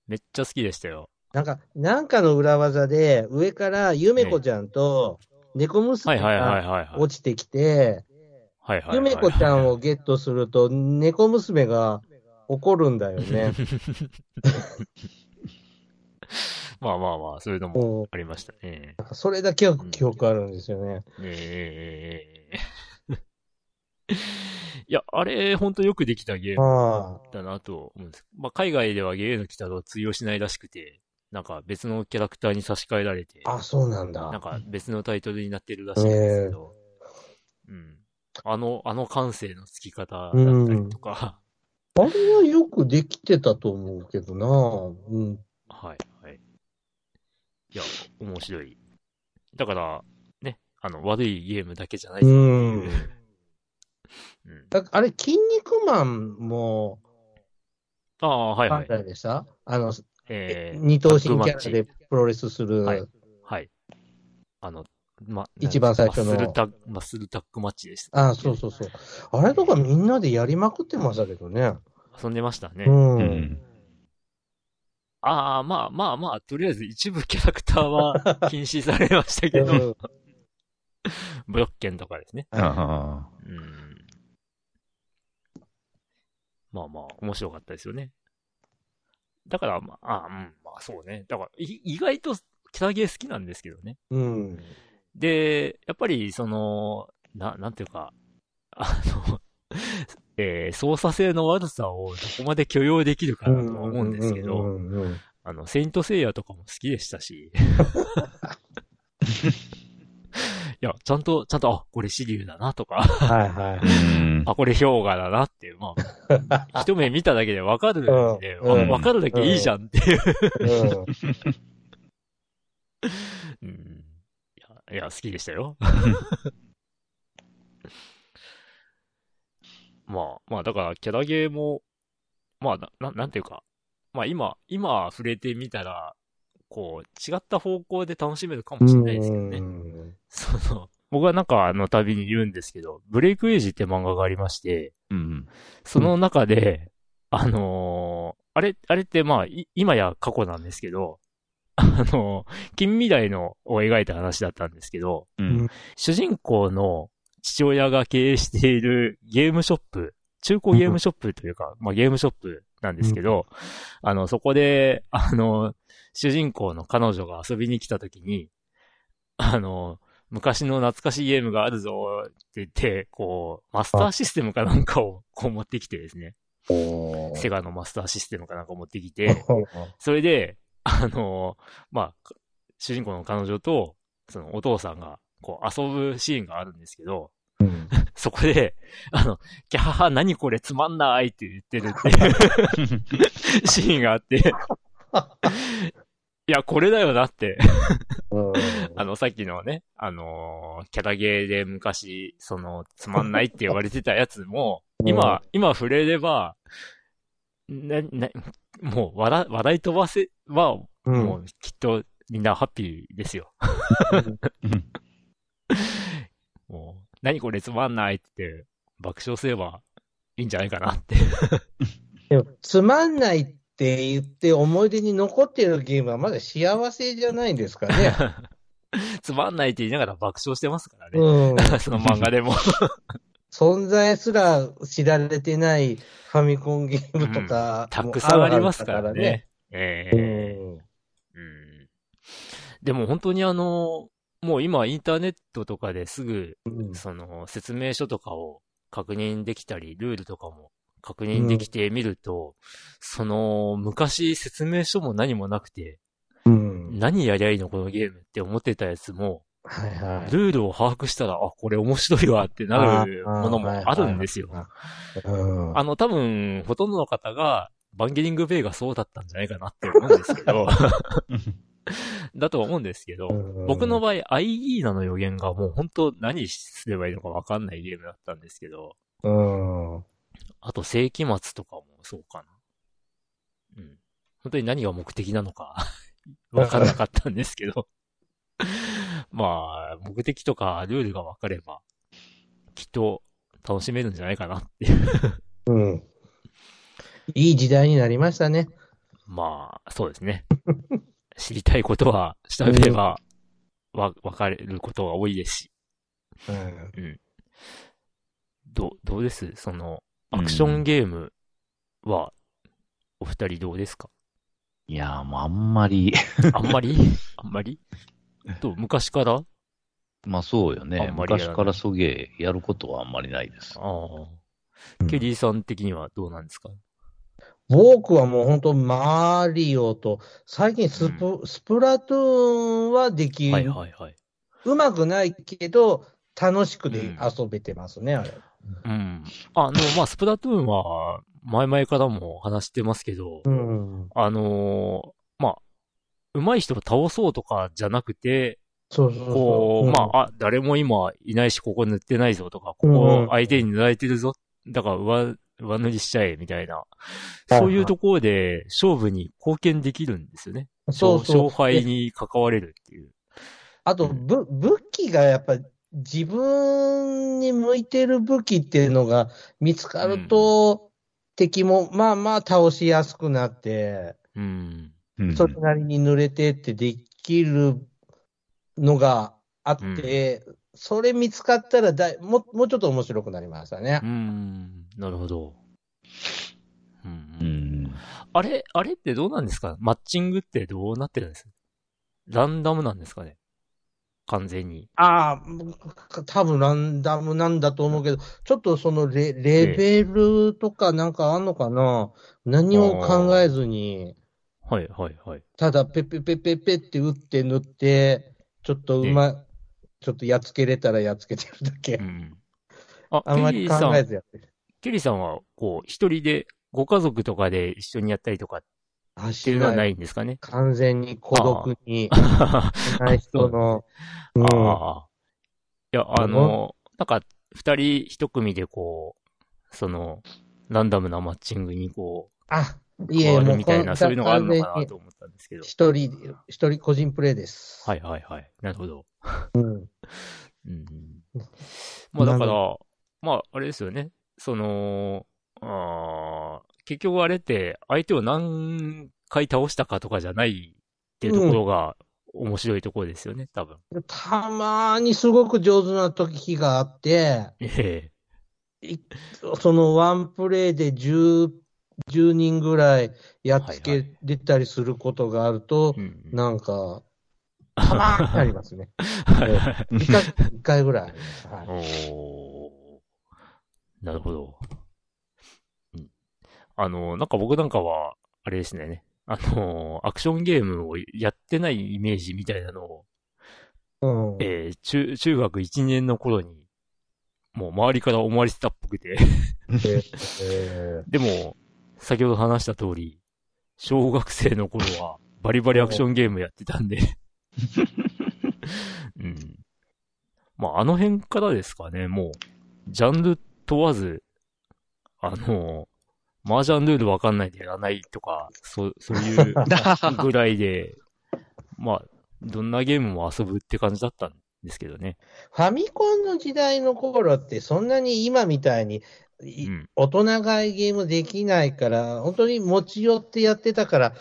めっちゃ好きでしたよ。なんか、なんかの裏技で、上からゆめこちゃんと猫は娘が。落ちてきて。ゆめこちゃんをゲットすると、猫娘が怒るんだよね。まあまあまあ、そういうのももありましたね。うそれだけは記憶あるんですよね。ええ いや、あれ、ほんとよくできたゲーム。だなと思うんです。まあ、海外ではゲームの鬼太郎通用しないらしくて、なんか別のキャラクターに差し替えられて、あ、そうなんだ。なんか別のタイトルになってるらしいんですけど、うん。あの、あの感性の付き方だったりとか、あれはよくできてたと思うけどなうん。はい、はい。いや、面白い。だから、ね、あの、悪いゲームだけじゃないですようん。うん。だあれ、筋肉マンも、ああ、はいは何い。回でした？あの、えー、二等身キャラでプロレスする。はいはい。あの、ま、一番最初のマッスルタッマッスルタックマッチでした。あそうそうそう。あれとかみんなでやりまくってましたけどね。遊んでましたね。うん。うん。ああ、まあまあまあ、とりあえず一部キャラクターは 禁止されましたけど、うんブロッケンとかですね。あうん。まあまあ、面白かったですよね。だから、まあ、あうん、まあそうね。だから、い意外とキャラゲー好きなんですけどね。うん。で、やっぱり、その、な、なんていうか、あの、えー操作性の悪さをどこまで許容できるかなとは思うんですけうど、あの、セイントセイヤとかも好きでしたし。いや、ちゃんと、ちゃんと、あ、これシリュウだなとか、はいはいあ。。これ氷河だなっていう、まあ、一目見ただけでわかるんで、うんうんわかるだけいいじゃんっていう。うん。うんいや、いや、好きでしたよ。まあ、まあ、だから、キャラゲーも、まあ、な、ななんていうか、まあ今、今触れてみたら、こう、違った方向で楽しめるかもしれないですけどね。うんその、僕はなんかあの度に言うんですけど、ブレイクエイジって漫画がありまして、うん。その中で、あのーあれ、あれってまあ、い今や過去なんですけど、あのー近未来のを描いた話だったんですけど、うん。主人公の父親が経営しているゲームショップ、中古ゲームショップというか、まあゲームショップなんですけど、あの、そこで、あの、主人公の彼女が遊びに来た時に、あの、昔の懐かしいゲームがあるぞって言って、こう、マスターシステムかなんかをこう持ってきてですね、おセガのマスターシステムかなんか持ってきて、それで、あの、まあ、主人公の彼女と、そのお父さんが、こう遊ぶシーンがあるんですけど、うん。そこで、あの、キャハハ、何これつまんないって言ってるっていう シーンがあって、いや、これだよなって、うん。あの、さっきのね、あのーキャラゲーで昔、その、つまんないって言われてたやつも、うん。今、今触れれば、な、な、もう、笑、笑い飛ばせは、うん。もう、きっと、みんなハッピーですよ。もう、何これつまんないって、爆笑すればいいんじゃないかなって。でもつまんないって言って思い出に残っているゲームはまだ幸せじゃないんですかね。つまんないって言いながら爆笑してますからね。うん。その漫画でも。存在すら知られてないファミコンゲームとか、たくさんありますからね。えうえん。うんでも本当にあの、もう今インターネットとかですぐ、うんその説明書とかを確認できたり、ルールとかも確認できてみると、その昔説明書も何もなくて、うん。何やりゃいいのこのゲームって思ってたやつも、はいはい。ルールを把握したら、あ、これ面白いわってなるものもあるんですよ。うん。あの、多分、ほとんどの方が、バンゲリングベイがそうだったんじゃないかなって思うんですけど、だと思うんですけど、僕の場合、アイギーナの予言がもう本当何すればいいのかわかんないゲームだったんですけど、うん。あと世紀末とかもそうかな。うん。本当に何が目的なのか わかんなかったんですけど。まあ、目的とかルールがわかれば、きっと楽しめるんじゃないかなっていう。うん。いい時代になりましたね。まあ、そうですね。知りたいことは調べれば、わ、わかれることが多いですし。うん。どう、どうです？その、アクションゲームは、お二人どうですか？いやー、もうあんまり、あんまり？あんまり？と、昔から？まあそうよあね。昔からそげえやることはあんまりないです。ああ。ケリーさん的にはどうなんですか？僕はもう本当マリオと、最近スプ,、スプラトゥーンはできる、はいはいはい。うまくないけど、楽しくでうん遊べてますね、あれ。うん。あの、まあ、スプラトゥーンは、前々からも話してますけど、うん。あのーまあ、上手い人を倒そうとかじゃなくて、そうそうそう。こう、うんまあ、あ、誰も今いないし、ここ塗ってないぞとか、こうんこ相手に塗られてるぞ。だから上、上塗りしちゃえ、みたいな。そういうところで勝負に貢献できるんですよね。そうそう勝敗に関われるっていう。あと、ぶ、武器がやっぱ自分に向いてる武器っていうのが見つかると、敵もまあまあ倒しやすくなって、うん。うんそれなりに濡れてってできるのがあって、それ見つかったらだいもう、もうちょっと面白くなりましたねう。ん。なるほど。うんう。ん。あれ、あれってどうなんですか？マッチングってどうなってるんです？ランダムなんですかね？完全に。ああ、多分ランダムなんだと思うけど、ちょっとそのレレベルとかなんかあんのかな？何も考えずに、はいはいはい。ただペッペッペッペッペッって打って塗って、ちょっとうま、ちょっとやっつけれたらやっつけてるだけう。ん。あ、あんまり考えずやってる。ケリーさんは、こう、一人で、ご家族とかで一緒にやったりとかっあ、てしいうのはなない。いんですかね？完全に孤独に、あない人の、うんあ。いや、あの、なんか、二人一組でこう、その、ランダムなマッチングにこあ、う、いえ、もう変わるみたいな、こそういうのがあるのかなと思ったんですけど。一人、一人個人プレイです。はいはいはい。なるほど。うん。うん。まあだから、まあ、あれですよね。その、あー結局あれって、相手を何回倒したかとかじゃないっていうところが面白いところですよね、多分。たまーにすごく上手な時があって、えいそのワンプレイで10、10人ぐらいやっつはいけれたりすることがあるとえ、うん。なんか、たまーにありますね。はい一回、一回ぐらいあります。はいおーなるほど。うん。あの、なんか僕なんかは、あれですね。あの、アクションゲームをやってないイメージみたいなのを、うん。えー中、中学1年の頃に、もう周りから思われてたっぽくて。え でも、先ほど話した通り、小学生の頃はバリバリアクションゲームやってたんで。うん。まあ、あの辺からですかね、もう、ジャンル問わず、あの、麻雀ルールわかんないでやらないとか、そう、そういうぐらいで、まあ、どんなゲームも遊ぶって感じだったんですけどね。ファミコンの時代の頃って、そんなに今みたいに、いうん。大人買いゲームできないから、本当に持ち寄ってやってたから、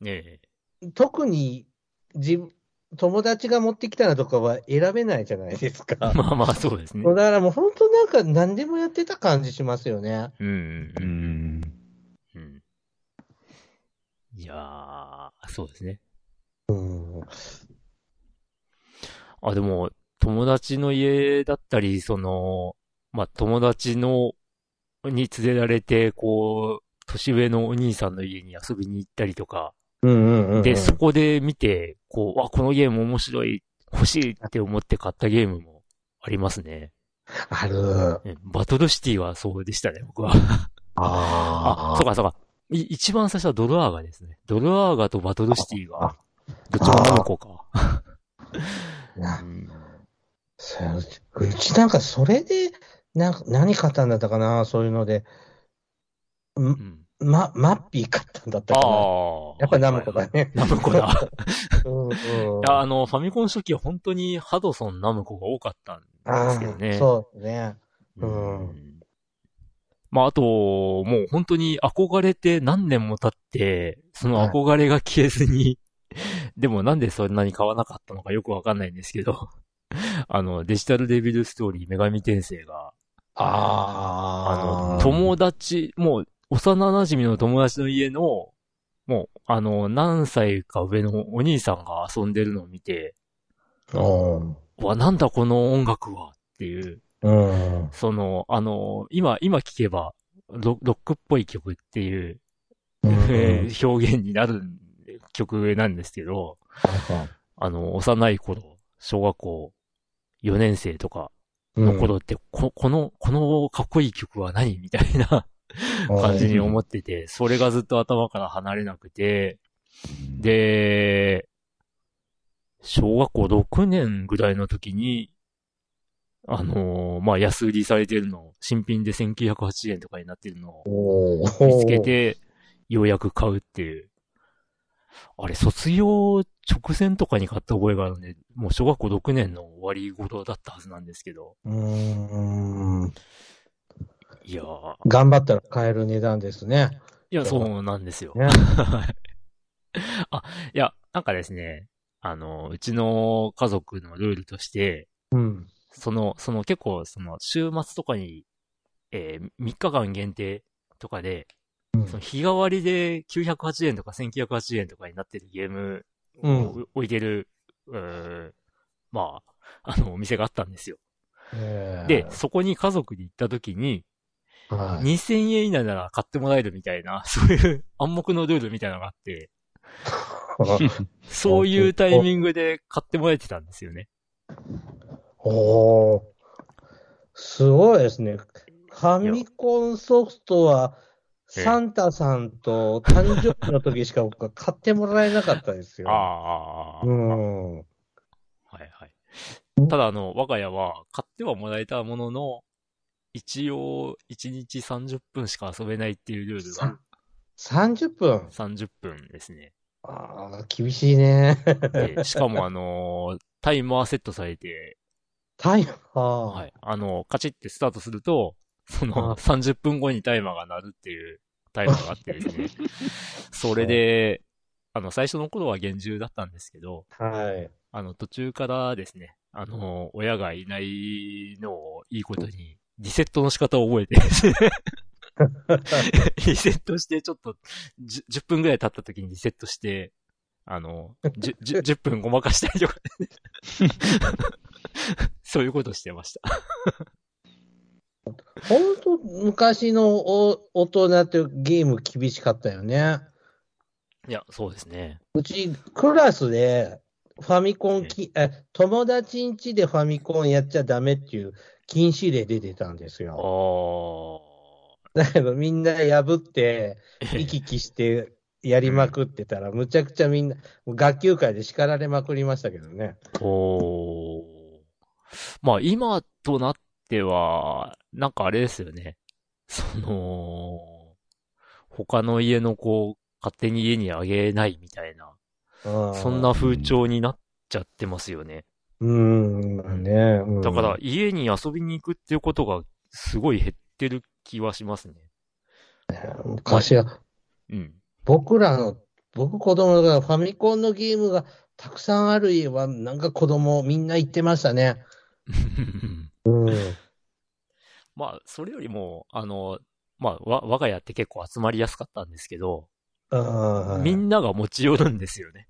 ねえ。特に自分、友達が持ってきたのとかは選べないじゃないですか。まあまあ、そうですね。だからもう本当なんか何でもやってた感じしますよね。うんうんううん。ん。うん。いやー、そうですね。うん。あ、でも、友達の家だったり、その、まあ、友達の、に連れられて、こう、年上のお兄さんの家に遊びに行ったりとか、うんうんうん。で、そこで見て、こう、あ、このゲーム面白い、欲しいって思って買ったゲームもありますね。ある。えバトルシティはそうでしたね、僕は。あ、あそうかそうか。い一番最初はドルアーガですね。ドルアーガとバトルシティが、どっちもナムコか。なうんそううちなんかそれで、な何買ったんだったかな、そういうので。うん。ま、マッピー買ったんだったかな。ああ。やっぱナムコだね。ナムコだ。うんうんいや、あの、ファミコン初期は本当にハドソン、ナムコが多かったんですけどね。そうね。うんんまあ、あと、もう本当に憧れて何年も経って、その憧れが消えずに、でもなんでそんなに買わなかったのかよくわかんないんですけど、あの、デジタルデビルストーリー女神転生が、ああの、友達、もう、幼馴染の友達の家の、もう、あの、何歳か上のお兄さんが遊んでるのを見て、うん。うわ、なんだこの音楽はっていう、うん。その、あの、今、今聞けば、ロロックっぽい曲っていう、うんえー 表現になる曲なんですけど、あの、幼い頃、小学校4年生とかの頃って、ここの、このかっこいい曲は何？みたいな感じに思ってて、それがずっと頭から離れなくて、で、小学校6年ぐらいの時に、あのーまあ、安売りされてるのを、新品で1980円とかになってるのを見つけて、ようやく買うっていう。あれ、卒業直前とかに買った覚えがあるんで、もう小学校6年の終わり頃だったはずなんですけど。うーん。いやー、頑張ったら買える値段ですね。いや、そうなんですよ。ね あ、いや、なんかですね、あの、うちの家族のルールとして、うん。その、その結構、その、週末とかに、えー3日間限定とかで、うんその日替わりで980円とか1980円とかになってるゲームをうん置いてる、うーまあ、あの、お店があったんですよ。えーで、そこに家族で行った時に、はい2000円以内なら買ってもらえるみたいな、そういう暗黙のルールみたいなのがあって、そういうタイミングで買ってもらえてたんですよね。おーすごいですね。ファミコンソフトは、ええサンタさんと誕生日の時しか僕は買ってもらえなかったですよ。ああ、うん。はいはい。ただ、あの、我が家は買ってはもらえたものの、一応、1日30分しか遊べないっていうルールが30分？30分ですね。ああ、厳しいね。でしかも、あの、タイマーセットされて、タイマー。はい。あの、カチッてスタートすると、そのあ30分後にタイマーが鳴るっていうタイマーがあってですね。それで、あの、最初の頃は厳重だったんですけど、はい。あの、途中からですね、あの、親がいないのをいいことに、リセットの仕方を覚えて リセットして、ちょっと10、10分ぐらい経った時にリセットして、あの、10, 10 10分ごまかしたりとか、そういうことしてました。本当昔のお大人ってゲーム厳しかったよね。いや、そうですね。うち、クラスで、ファミコンき、え、友達ん家でファミコンやっちゃダメっていう禁止令出てたんですあよ。ー。だけどみんな破って、行き来してやりまくってたら、むちゃくちゃみんな、学級会で叱られまくりましたけどね。おー。まあ、今となっては、なんかあれですよね。その、他の家の子、勝手に家にあげないみたいな、うんそんな風潮になっちゃってますよね。うーん、まあね。うんだから、家に遊びに行くっていうことが、すごい減ってる気はしますね。昔は、うん。僕らの、僕子供がファミコンのゲームがたくさんある家は、なんか子供みんな行ってましたね。うん。まあ、それよりも、あの、まあ、わ、我が家って結構集まりやすかったんですけど、みんなが持ち寄るんですよね。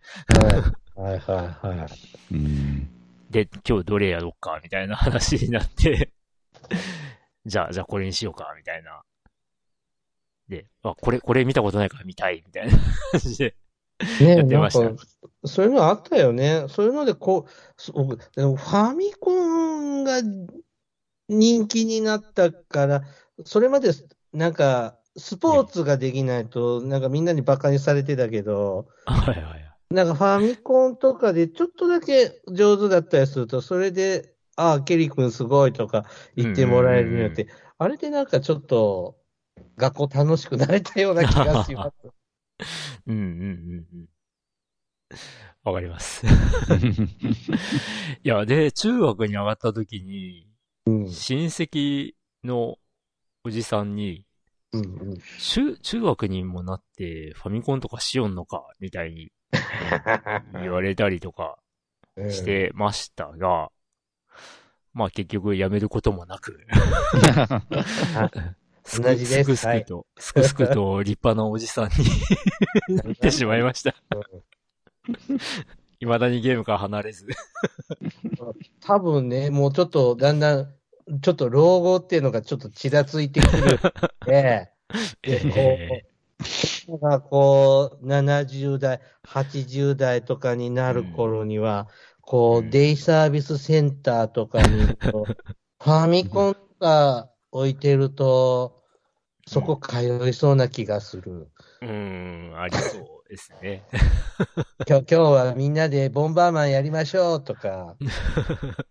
はいはいはいはい。うん。で、今日どれやろうか、みたいな話になって、じゃあ、じゃあこれにしようか、みたいな。で、あ、これ、これ見たことないから見たい、みたいな感じで。ね やってましたそういうのあったよね。そういうので、こう、そうでもファミコンが人気になったから、それまで、なんか、スポーツができないと、なんかみんなにバカにされてたけど、はいはい。なんかファミコンとかでちょっとだけ上手だったりすると、それで、ああ、ケリー君すごいとか言ってもらえるようになって、あれでなんかちょっと、学校楽しくなれたような気がします。うんうんうんうん。わかります。いや、で、中学に上がった時に、うん親戚のおじさんに、うんうん中、中学にもなってファミコンとかしよんのか、みたいに 言われたりとかしてましたが、まあ結局やめることもなく、す く同じですすくすくと、すくすくと立派なおじさんに なってしまいました。未だにゲームから離れず。多分ね、もうちょっとだんだん、ちょっと老後っていうのがちょっとちらついてくるんで、でこう、がこう、70代、80代とかになる頃には、こうデイサービスセンターとかに ファミコンとか置いてると、そこ通いそうな気がする。うーん、ありそうですね。今日、今日はみんなでボンバーマンやりましょうとか、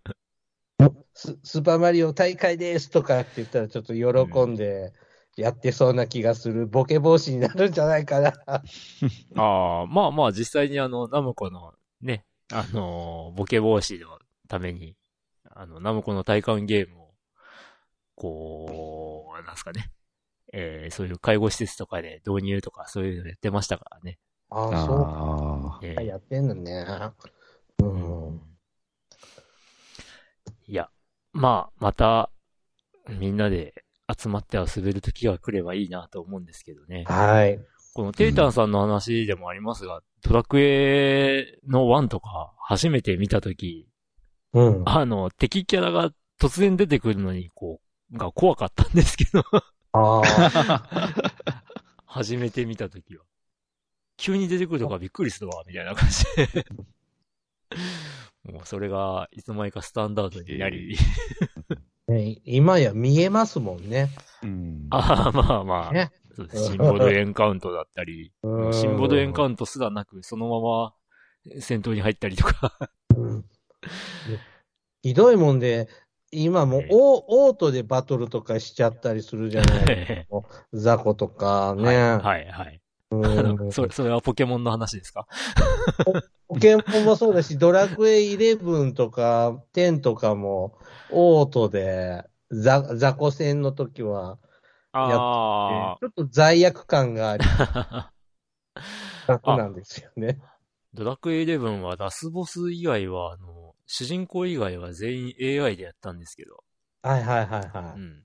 ススーパーマリオ大会ですとかって言ったらちょっと喜んでやってそうな気がする。ボケ防止になるんじゃないかな。ああ、まあまあ実際にあの、ナムコのね、あのーボケ防止のために、あの、ナムコの体感ゲームを、こう、なんすかね、えー、そういう介護施設とかで導入とかそういうのやってましたからね。ああ、そうあえーか。やってんのね。うん。いや、まあ、また、みんなで集まって遊べる時が来ればいいなと思うんですけどね。はい。このテイタンさんの話でもありますが、ドラクエの1とか初めて見た時、うん。あの、敵キャラが突然出てくるのに、こう、が怖かったんですけど、ああ。あ。初めて見た時は。急に出てくるとかびっくりするわ、みたいな感じで。もうそれが、いつの間にかスタンダードになり、ね今や見えますもんね。うん。ああ、まあまあ、ね。シンボドエンカウントだったり、うんシンボドエンカウントすらなく、そのまま戦闘に入ったりとか。うんひどいもんで、今もオーオートでバトルとかしちゃったりするじゃないえ 雑魚とかね。はい、はい、はい。それ、それはポケモンの話ですか？ポケモンもそうだし、ドラクエ11とか10とかもオートでザ、雑魚戦の時は、あちょっと罪悪感があり、あ。楽なんですよね。ドラクエ11はラスボス以外は、あの、主人公以外は全員 AI でやったんですけど、はいはいはいはい。うん。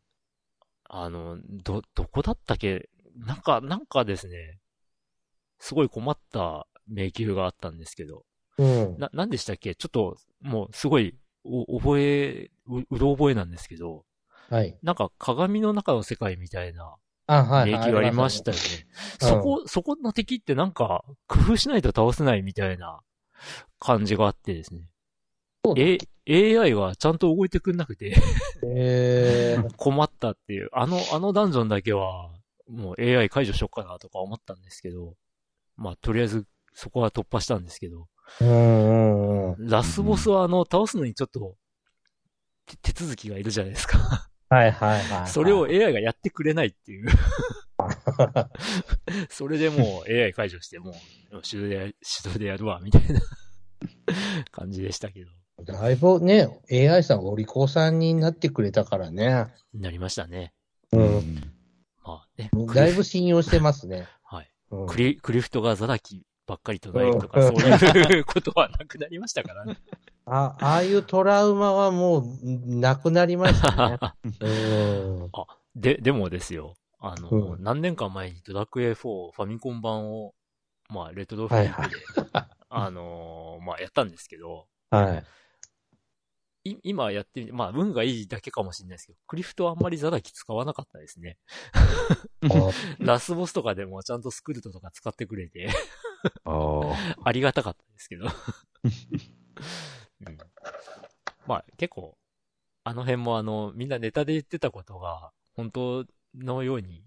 あの、ど、どこだったっけ？なんか、なんかですね、すごい困った迷宮があったんですけど、うん。な、なんでしたっけ？ちょっと、もう、すごい、お、覚え、う、うろ覚えなんですけど、はい。なんか鏡の中の世界みたいなあ、はい、迷はい。宮ありましたよね。うんそこ、そこの敵ってなんか、工夫しないと倒せないみたいな感じがあってですね。え、AI がちゃんと動いてくんなくて、えー、困ったっていう。あの、あのダンジョンだけは、もう AI 解除しよっかなとか思ったんですけど、まあ、とりあえず、そこは突破したんですけど、うんうんうん。ラスボスはあの、倒すのにちょっと、手手続きがいるじゃないですか。はいはいはい。それを AI がやってくれないっていう。それでもう AI 解除して、もう手動でや、手動でやるわ、みたいな感じでしたけど。だいぶね、AI さん、お利口さんになってくれたからね。なりましたね。うん。まあね。だいぶ信用してますね。クリ、クリフトがザラキばっかり唱えるとか、そういうことはなくなりましたからね。あ、ああいうトラウマはもう、なくなりましたね。うん。で、でもですよ。あの、うん何年か前にドラクエ4ファミコン版を、まあ、レトロフリックで、あのーまあ、やったんですけど、はい。い今やってみて、まあ、運がいいだけかもしれないですけど、クリフトはあんまりザラキ使わなかったですね。ラスボスとかでもちゃんとスクルトとか使ってくれて、あ ありがたかったですけど。うん、まあ、結構、あの辺もあの、みんなネタで言ってたことが、本当のように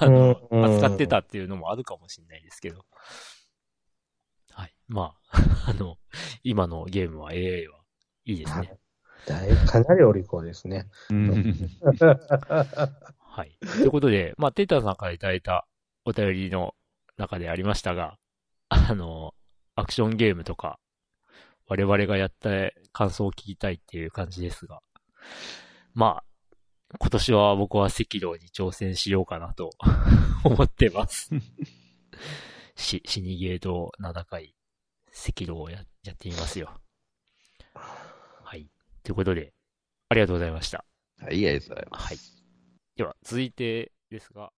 あの、うん扱ってたっていうのもあるかもしれないですけど。はい。まあ、あの、今のゲームは AI はいいですね。だいぶかなりお利口ですね。はい。ということで、まあ、テータさんからいただいたお便りの中でありましたが、あの、アクションゲームとか、我々がやった感想を聞きたいっていう感じですが、まあ、今年は僕は赤道に挑戦しようかなと 思ってます。し、死にゲーと名高い赤道をややってみますよ。はい。ということで、ありがとうございました。はい、ありがとうございます。はい。では、続いてですが、